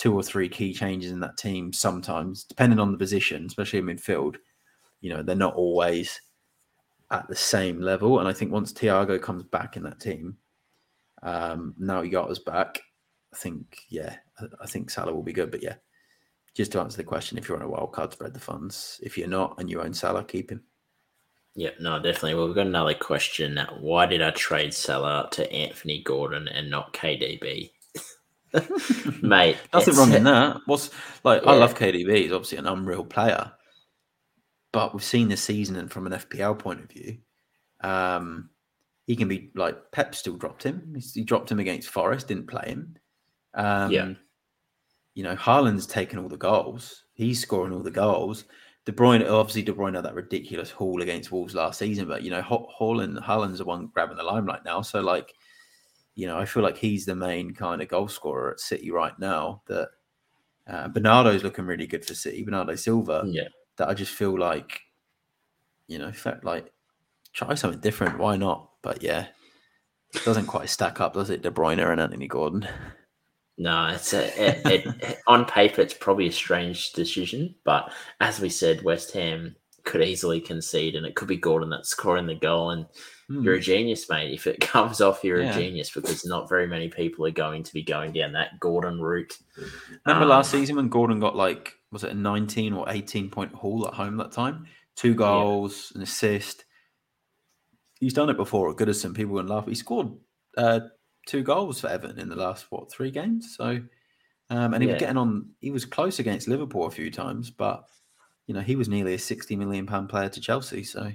two or three key changes in that team sometimes, depending on the position, especially in midfield. You know, they're not always at the same level. And I think once Thiago comes back in that team, um, now he got us back. I think, yeah, I think Salah will be good. But yeah, just to answer the question, if you're on a wild card, spread the funds. If you're not and you own Salah, keep him. Yeah, no, definitely. Well, we've got another question. Why did I trade Salah to Anthony Gordon and not KDB? mate. Nothing wrong in that. What's like? Yeah. I love KDB. He's obviously an unreal player, but we've seen this season, and from an FPL point of view, um, he can be like Pep still dropped him. He dropped him against Forest, didn't play him. Um, yeah. You know, Haaland's taken all the goals. He's scoring all the goals. De Bruyne, obviously, De Bruyne had that ridiculous haul against Wolves last season, but you know, Haaland, Haaland's the one grabbing the limelight now. So, like, you know, I feel like he's the main kind of goal scorer at City right now. That uh, Bernardo's looking really good for City. Bernardo Silva. Yeah. That I just feel like, you know, fact, like try something different. Why not? But yeah, it doesn't quite stack up, does it? De Bruyne and Anthony Gordon. No, it's a, it, it, on paper it's probably a strange decision, but as we said, West Ham could easily concede, and it could be Gordon that's scoring the goal, and Mm. You're a genius, mate. If it comes off, you're yeah. a genius because not very many people are going to be going down that Gordon route. Remember um, last season when Gordon got like, was it a 19 or 18 point haul at home that time? Two goals, yeah. an assist. He's done it before at Goodison. People would laugh. He scored uh, two goals for Everton in the last, what, three games? So, um, and he yeah. was getting on, he was close against Liverpool a few times, but, you know, he was nearly a 60 million pound player to Chelsea. So,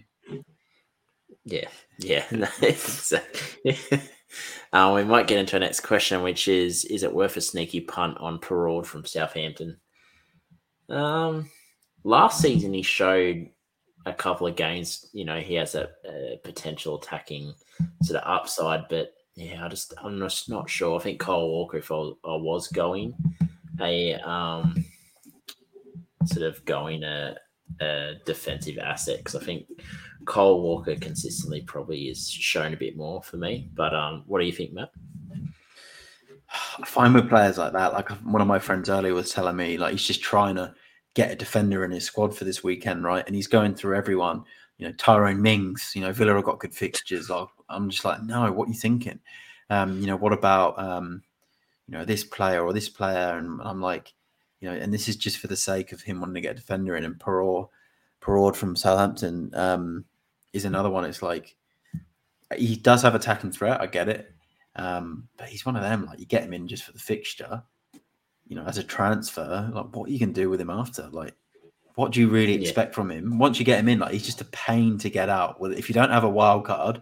yeah, yeah, uh, we might get into our next question, which is: Is it worth a sneaky punt on Perraud from Southampton? Um, last season he showed a couple of games. You know, he has a, a potential attacking sort of upside, but yeah, I just I'm just not sure. I think Kyle Walker, if I, I was going a um sort of going a, a defensive asset, because I think Kyle Walker consistently probably is shown a bit more for me. But um, what do you think, Matt? I find with players like that, like one of my friends earlier was telling me, like he's just trying to get a defender in his squad for this weekend, right? And he's going through everyone. You know, Tyrone Mings. You know, Villa have got good fixtures. I'm just like, no, what are you thinking? Um, you know, what about um, you know this player or this player? And I'm like, you know, and this is just for the sake of him wanting to get a defender in. And Perraud, Perraud from Southampton. Um, is another one. It's like he does have attacking threat. I get it, um, but he's one of them. Like you get him in just for the fixture, you know, as a transfer. Like what you can do with him after, like what do you really expect yeah. from him? Once you get him in, like he's just a pain to get out. Well, if you don't have a wild card,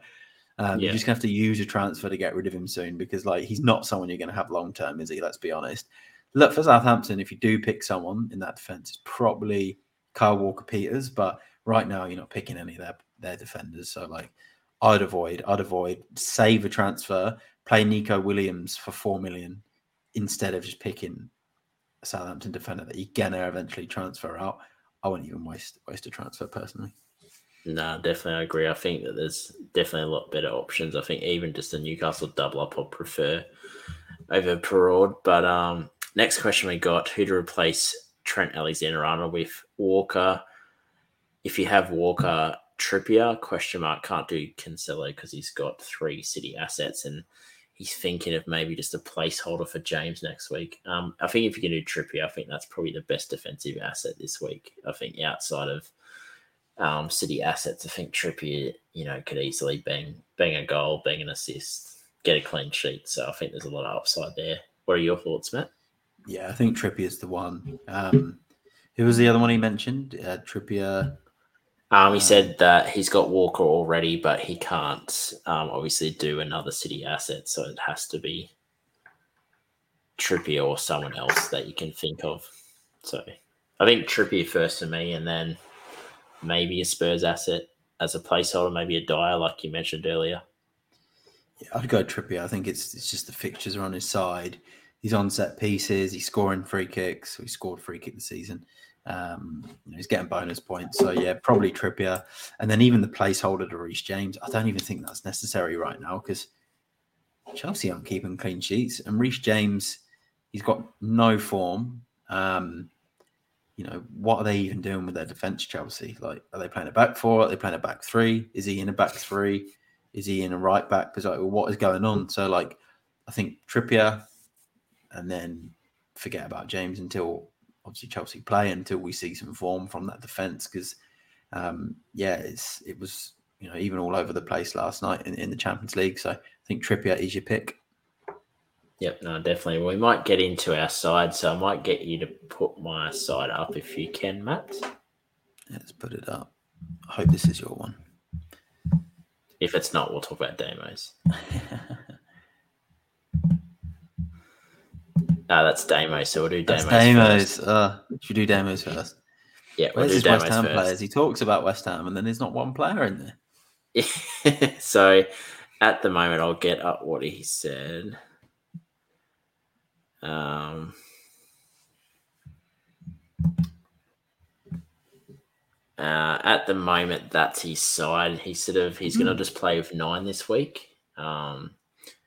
um, yeah. you're just gonna have to use a transfer to get rid of him soon because like he's not someone you're gonna have long term, is he? Let's be honest. Look for Southampton. If you do pick someone in that defense, it's probably Kyle Walker Peters. But right now, you're not picking any of their their defenders. So like, I'd avoid. I'd avoid. Save a transfer. Play Neco Williams for four million instead of just picking a Southampton defender that you're gonna eventually transfer out. I wouldn't even waste waste a transfer personally. No, definitely I agree. I think that there's definitely a lot better options. I think even just a Newcastle double up I'd prefer over Perraud. But um next question we got who to replace Trent Alexander Arnold with Walker. If you have Walker, Trippier, question mark, can't do Cancelo because he's got three city assets and he's thinking of maybe just a placeholder for James next week. Um, I think if you can do Trippier, I think that's probably the best defensive asset this week. I think outside of um, City assets, I think Trippier, you know, could easily bang bang a goal, bang an assist, get a clean sheet. So I think there's a lot of upside there. What are your thoughts, Matt? Yeah, I think Trippier is the one. Um, who was the other one he mentioned? Uh, Trippier. Um, he said that he's got Walker already, but he can't um, obviously do another City asset, so it has to be Trippier or someone else that you can think of. So I think Trippier first for me, and then maybe a Spurs asset as a placeholder, maybe a Dier, like you mentioned earlier. Yeah, I'd go Trippier. I think it's it's just the fixtures are on his side. He's on set pieces. He's scoring free kicks. He scored free kick this season. Um, you know, he's getting bonus points. So yeah, probably Trippier, and then even the placeholder to Reece James. I don't even think that's necessary right now because Chelsea aren't keeping clean sheets, and Reece James, he's got no form. Um, you know, what are they even doing with their defense, Chelsea? Like, are they playing a back four? Are they playing a back three? Is he in a back three? Is he in a right back? Because like, what is going on? So, like, I think Trippier, and then forget about James until obviously Chelsea play until we see some form from that defense. Because, um, yeah, it's it was you know even all over the place last night in, in the Champions League. So I think Trippier is your pick. Yep, no, definitely. We might get into our side, so I might get you to put my side up if you can, Matt. Let's put it up. I hope this is your one. If it's not, we'll talk about demos. Ah, that's demos. So we'll do demos. That's demos. Uh, should do demos first. Yeah, we'll Where's his West Ham first. players? He talks about West Ham, and then there's not one player in there. so at the moment, I'll get up what he said. Um, uh, at the moment, that's his side. He sort of he's mm. going to just play with nine this week. Um,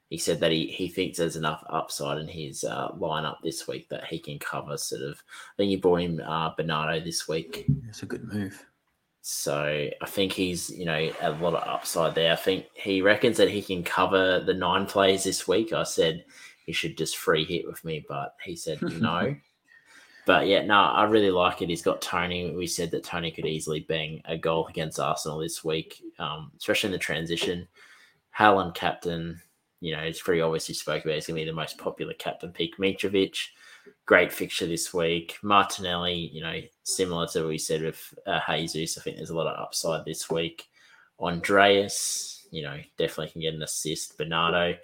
he said that he, he thinks there's enough upside in his uh, lineup this week that he can cover. Sort of, I think he brought him uh, Bernardo this week. That's a good move. So I think he's you know a lot of upside there. I think he reckons that he can cover the nine plays this week. I said he should just free hit with me, but he said no. but yeah, no, I really like it. He's got Toney. We said that Toney could easily bang a goal against Arsenal this week, um, especially in the transition. Haaland captain, you know, it's pretty obvious he spoke about he's going to be the most popular captain pick. Mitrovic, great fixture this week. Martinelli, you know, similar to what we said with uh, Jesus, I think there's a lot of upside this week. Andreas, you know, definitely can get an assist. Bernardo,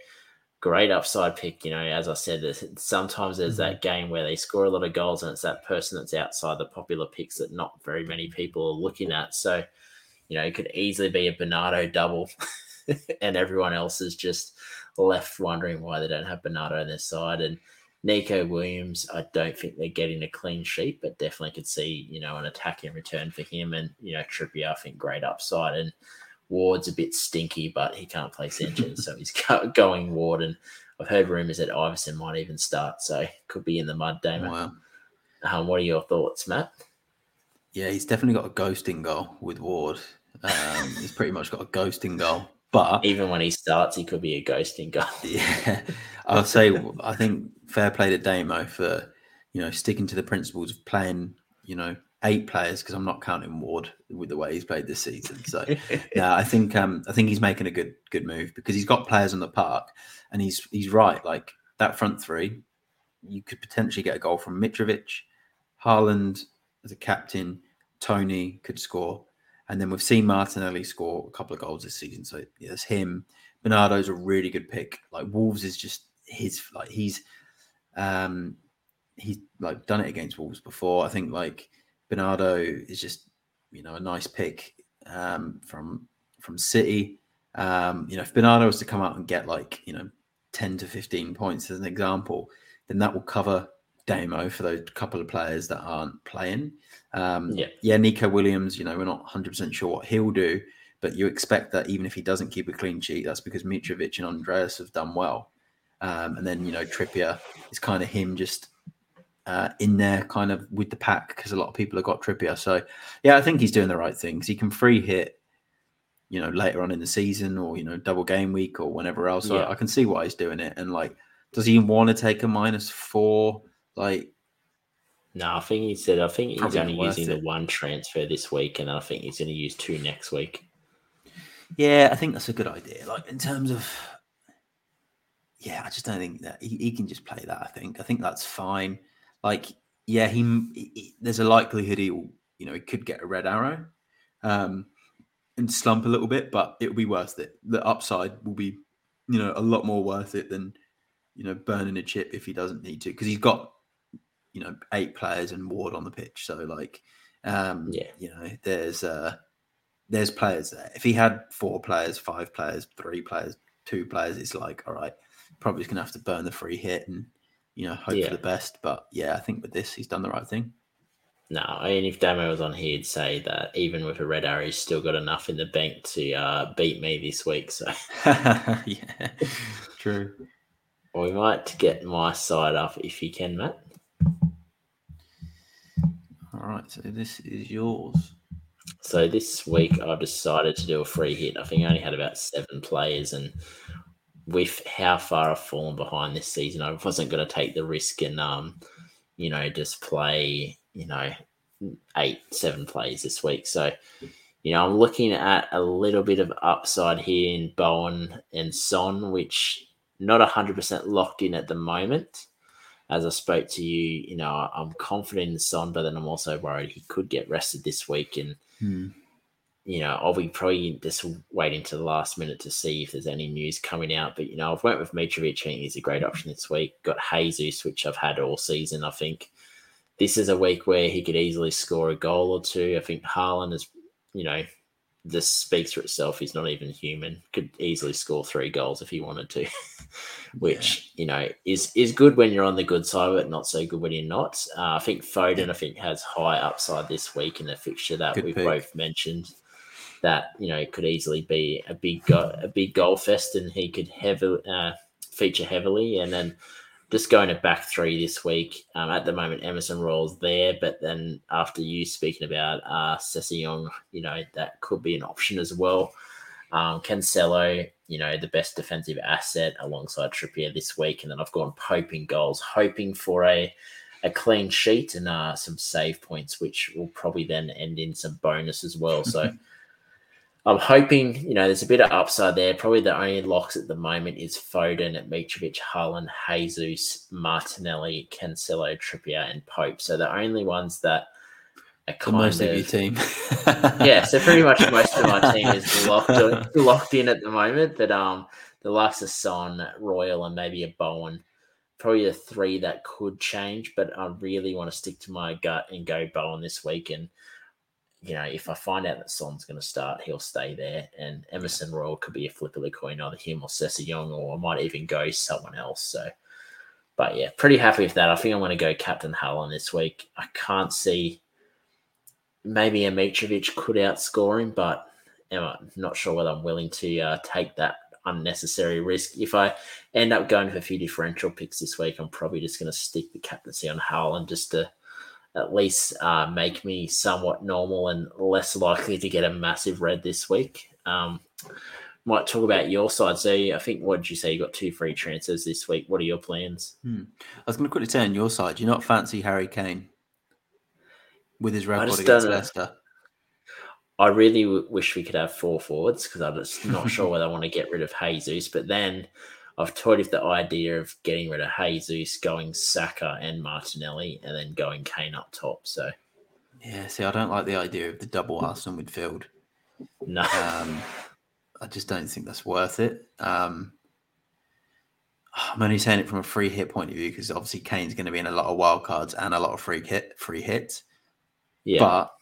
great upside pick. You know, as I said, sometimes there's mm-hmm. that game where they score a lot of goals and it's that person that's outside the popular picks that not very many people are looking at. So, you know, it could easily be a Bernardo double and everyone else is just left wondering why they don't have Bernardo on their side. And Neco Williams, I don't think they're getting a clean sheet, but definitely could see, you know, an attack in return for him. And, you know, Trippier, I think great upside. And Ward's a bit stinky, but he can't play centre, so he's going Ward. And I've heard rumors that Iversen might even start, so could be in the mud, Damon. Wow. Um, what are your thoughts, Matt? Yeah, he's definitely got a ghosting goal with Ward. Um, he's pretty much got a ghosting goal, but even when he starts, he could be a ghosting goal. Yeah, I'll say I think fair play to Damo for you know sticking to the principles of playing you know eight players because I'm not counting Ward with the way he's played this season. So yeah, I think um, I think he's making a good good move because he's got players on the park, and he's he's right. Like that front three, you could potentially get a goal from Mitrovic, Haaland as a captain, Toney could score, and then we've seen Martinelli score a couple of goals this season. So it's him. Bernardo's a really good pick. Like Wolves is just his like he's um he's like done it against Wolves before. I think like Bernardo is just you know a nice pick um, from from City. Um, you know, if Bernardo was to come out and get like you know ten to fifteen points as an example, then that will cover Damo for those couple of players that aren't playing. Um, Yeah. yeah, Neco Williams. You know, we're not 100 percent sure what he'll do, but you expect that even if he doesn't keep a clean sheet, that's because Mitrovic and Andreas have done well. Um, and then you know Trippier is kind of him just uh, in there, kind of with the pack because a lot of people have got Trippier. So yeah, I think he's doing the right things. He can free hit, you know, later on in the season or you know double game week or whenever else. Yeah. I can see why he's doing it. And like, does he want to take a minus four? Like, No, I think he said I think he's Probably only using it. the one transfer this week, and I think he's going to use two next week. yeah, I think that's a good idea. Like in terms of. Yeah, I just don't think that he, he can just play that. I think I think that's fine. Like, yeah, he, he there's a likelihood he'll you know he could get a red arrow, um, and slump a little bit, but it'll be worth it. The upside will be, you know, a lot more worth it than you know burning a chip if he doesn't need to because he's got you know eight players and Ward on the pitch. So like, um, Yeah. you know, there's uh, there's players there. If he had four players, five players, three players, two players, it's like all right, probably gonna have to burn the free hit and you know hope Yeah. for the best. But yeah, I think with this, he's done the right thing. No, I mean if Damo was on here, he'd say that even with a red arrow, he's still got enough in the bank to uh, beat me this week. So yeah, true. we might get my side up if you can, Matt. All right, so this is yours. So this week I decided to do a free hit. I think I only had about seven players, and with how far I've fallen behind this season, I wasn't going to take the risk and um, you know, just play you know eight, seven plays this week. So you know, I'm looking at a little bit of upside here in Bowen and Son, which not hundred percent locked in at the moment. As I spoke to you, you know, I'm confident in Son, but then I'm also worried he could get rested this week and Hmm. you know, I'll be probably just waiting to the last minute to see if there's any news coming out. But you know, I've went with Mitrovic. I think he's a great option this week. Got Jesus, which I've had all season. I think this is a week where he could easily score a goal or two. I think Haaland is, you know, this speaks for itself. He's not even human. Could easily score three goals if he wanted to, which you know is is good when you're on the good side, but not so good when you're not. Uh, I think Foden, I think, has high upside this week in the fixture that Good we've pick. both mentioned. That you know it could easily be a big go- a big goal fest, and he could heavily uh, feature heavily. And then just going to back three this week. Um, at the moment, Emerson Royal's there, but then after you speaking about uh, Sessegnon, you know that could be an option as well. Um, Cancelo, you know, the best defensive asset alongside Trippier this week, and then I've gone Pope in goals, hoping for a a clean sheet and uh, some save points, which will probably then end in some bonus as well. So. I'm hoping, you know, there's a bit of upside there. Probably the only locks at the moment is Foden, Mitrovic, Haaland, Jesus, Martinelli, Cancelo, Trippier, and Pope. So the only ones that The most of, of your team. yeah. So pretty much most of my team is locked locked in at the moment. But um, the likes of Son, Royal, and maybe a Bowen, probably the three that could change. But I really want to stick to my gut and go Bowen this week. And you know, if I find out that Son's going to start, he'll stay there. And Emerson Royal could be a flip of the coin, either him or Sessegnon, or I might even go someone else. So, but yeah, pretty happy with that. I think I'm going to go Captain Haaland this week. I can't see maybe a Mitrovic could outscore him, but I'm not sure whether I'm willing to uh, take that unnecessary risk. If I end up going for a few differential picks this week, I'm probably just going to stick the captaincy on Haaland just to at least uh, make me somewhat normal and less likely to get a massive red this week. Um, might talk about your side. So I think what did you say? You got two free transfers this week. What are your plans? I was going to quickly on your side, do you not fancy Harry Kane with his record against. Leicester? I really w- wish we could have four forwards because I'm just not sure whether I want to get rid of Jesus. But then I've toyed with the idea of getting rid of Jesus, going Saka and Martinelli, and then going Kane up top. So Yeah, see, I don't like the idea of the double Arsenal midfield. no, Um, I just don't think that's worth it. Um, I'm only saying it from a free hit point of view because obviously Kane's going to be in a lot of wild cards and a lot of free hit free hits. Yeah. But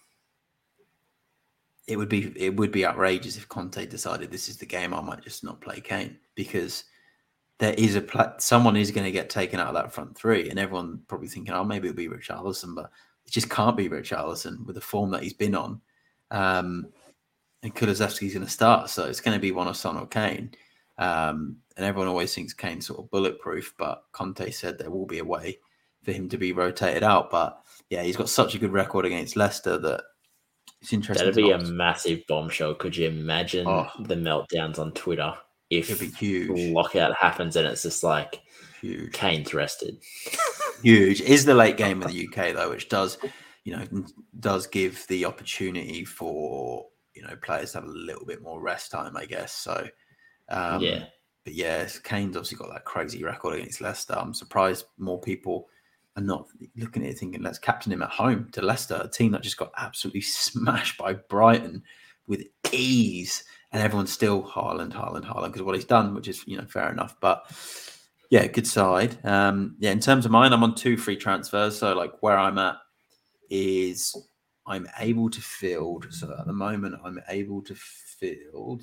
it would be it would be outrageous if Conte decided this is the game. I might just not play Kane because there is a pla- someone is going to get taken out of that front three, and everyone probably thinking, oh, maybe it'll be Richarlison, but it just can't be Richarlison with the form that he's been on. Um, and Kulusevski's going to start, so it's going to be one of Son or Kane. Um, and everyone always thinks Kane's sort of bulletproof, but Conte said there will be a way for him to be rotated out. But yeah, he's got such a good record against Leicester that it's interesting. That'd be a massive bombshell. Could you imagine oh, the meltdowns on Twitter if be huge. lockout happens and it's just like huge. Kane's rested? huge is the late game in the UK though, which does you know does give the opportunity for you know players to have a little bit more rest time, I guess. So um, yeah. But yeah, Kane's obviously got that crazy record against Leicester. I'm surprised more people are not looking at it thinking, let's captain him at home to Leicester, a team that just got absolutely smashed by Brighton with ease. And everyone's still Haaland, Haaland, Haaland because what he's done, which is, you know, fair enough. But yeah, good side. Um, yeah, in terms of mine, I'm on two free transfers. So, like, where I'm at is I'm able to field. So, at the moment, I'm able to field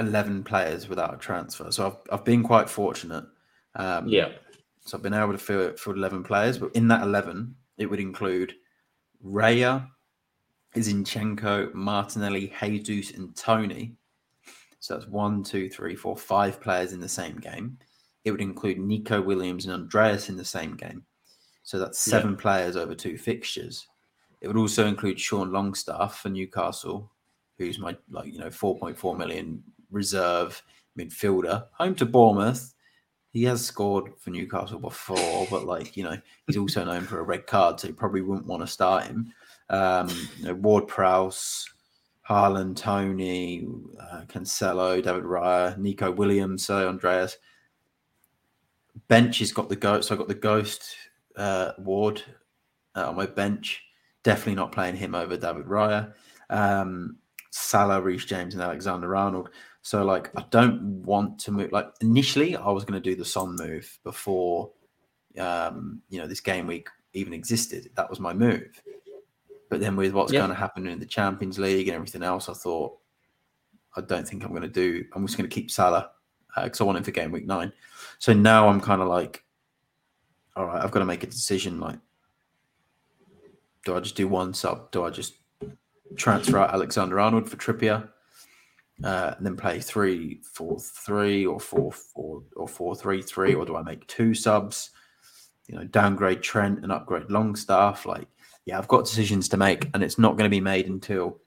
11 players without a transfer. So I've, I've been quite fortunate. Um, yeah. So I've been able to fill it for 11 players, but in that 11, it would include Raya, Zinchenko, Martinelli, Jesus, and Toney. So that's one, two, three, four, five players in the same game. It would include Neco Williams and Andreas in the same game. So that's seven yeah. players over two fixtures. It would also include Sean Longstaff for Newcastle, who's my like you know 4.4 million reserve midfielder. Home to Bournemouth. He has scored for Newcastle before, but like you know, he's also known for a red card, so you probably wouldn't want to start him. Um, you know, Ward Prowse, Haaland, Toney, uh, Cancelo, David Raya, Neco Williams, so Andreas. Bench has got the ghost. So I got the ghost uh, Ward uh, on my bench. Definitely not playing him over David Raya. Um, Salah, Reece James, and Alexander Arnold. So like I don't want to move. Like initially, I was going to do the Son move before, um, you know, this game week even existed. That was my move. But then with what's yeah. going to happen in the Champions League and everything else, I thought I don't think I'm going to do. I'm just going to keep Salah because uh, I want him for game week nine. So now I'm kind of like, all right, I've got to make a decision. Like, do I just do one sub? Do I just transfer out Alexander Arnold for Trippier? Uh, and then play three four three or four four or four three three, or do I make two subs? You know, downgrade Trent and upgrade Longstaff. Like, yeah, I've got decisions to make, and it's not going to be made until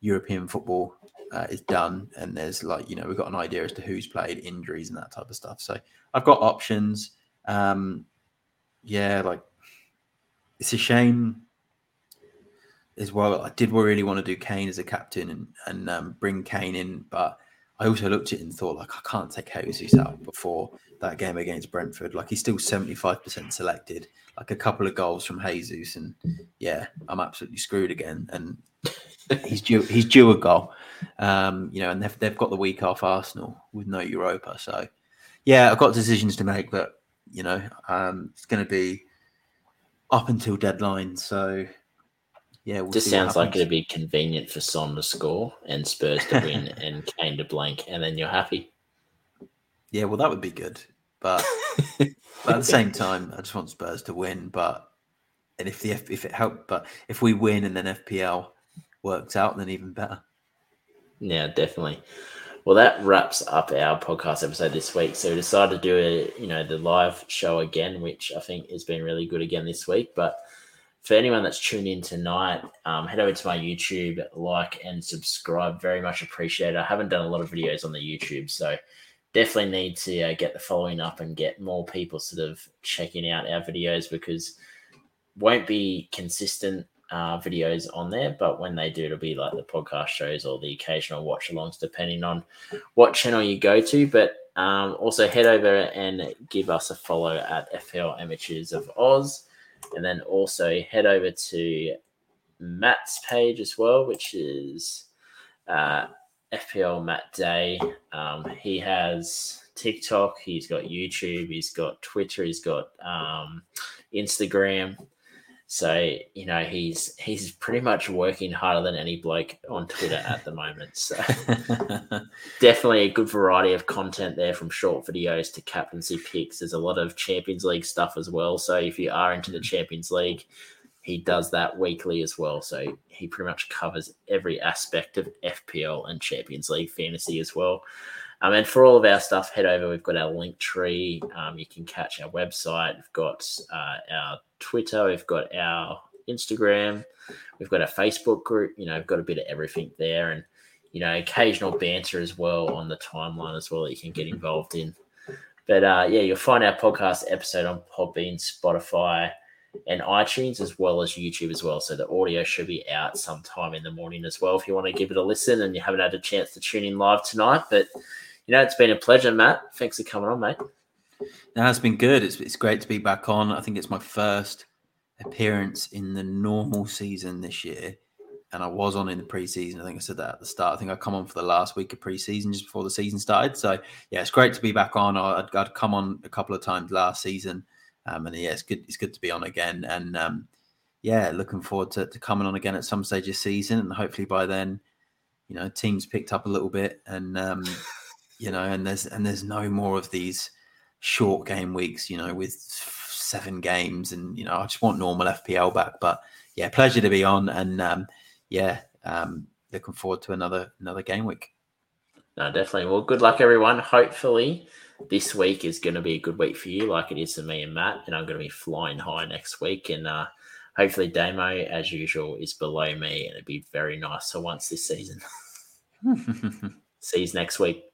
European football uh, is done, and there's like you know we've got an idea as to who's played, injuries, and that type of stuff. So I've got options. Um, yeah, like it's a shame as well. I did really want to do Kane as a captain and and um, bring Kane in, but I also looked at it and thought like I can't take Jesus out before that game against Brentford. Like he's still seventy five percent selected. Like a couple of goals from Jesus, and yeah, I'm absolutely screwed again. And he's due he's due a goal. Um, you know, and they've they've got the week off Arsenal with no Europa, so yeah, I've got decisions to make, but you know, um, it's going to be up until deadline. So yeah, we'll just sounds like it'd be convenient for Son to score and Spurs to win and Kane to blank, and then you're happy. Yeah, well, that would be good, but, but at the same time, I just want Spurs to win. But and if the if it helped, but if we win and then FPL works out, then even better. Yeah, definitely. Well, that wraps up our podcast episode this week. So we decided to do a, you know, the live show again, which I think has been really good again this week. But for anyone that's tuned in tonight, um, head over to my YouTube, like and subscribe. Very much appreciated. I haven't done a lot of videos on the YouTube, so definitely need to uh, get the following up and get more people sort of checking out our videos because won't be consistent uh, videos on there, but when they do, it'll be like the podcast shows or the occasional watch alongs, depending on what channel you go to. But um, also head over and give us a follow at FL Amateurs of Oz. And then also head over to Matt's page as well, which is uh, FPL Matt Day. Um, he has TikTok, he's got YouTube, he's got Twitter, he's got um, Instagram. So you know he's he's pretty much working harder than any bloke on Twitter at the moment. So definitely a good variety of content there, from short videos to captaincy picks. There's a lot of Champions League stuff as well. So if you are into the Champions League, he does that weekly as well. So he pretty much covers every aspect of FPL and Champions League fantasy as well. Um, and for all of our stuff, head over. We've got our link tree. Um, you can catch our website. We've got uh, our Twitter. We've got our Instagram. We've got our Facebook group. You know, we've got a bit of everything there, and you know, occasional banter as well on the timeline as well that you can get involved in. But uh, yeah, you'll find our podcast episode on Podbean, Spotify, and iTunes as well as YouTube as well. So the audio should be out sometime in the morning as well if you want to give it a listen and you haven't had a chance to tune in live tonight. But you know, it's been a pleasure, Matt. Thanks for coming on, mate. No, it's been good. It's, it's great to be back on. I think it's my first appearance in the normal season this year. And I was on in the preseason. I think I said that at the start. I think I come on for the last week of preseason just before the season started. So yeah, it's great to be back on. I'd, I'd come on a couple of times last season, um, and yeah, it's good. It's good to be on again. And um, yeah, looking forward to, to coming on again at some stage of season. And hopefully by then, you know, teams picked up a little bit, and um, you know, and there's and there's no more of these short game weeks, you know, with seven games, and you know, I just want normal FPL back. But yeah, pleasure to be on, and um, yeah, um, looking forward to another another game week. No, definitely. Well, good luck, everyone. Hopefully, this week is going to be a good week for you, like it is for me and Matt. And I'm going to be flying high next week, and uh, hopefully, Damo, as usual, is below me, and it'd be very nice So once this season. See you next week.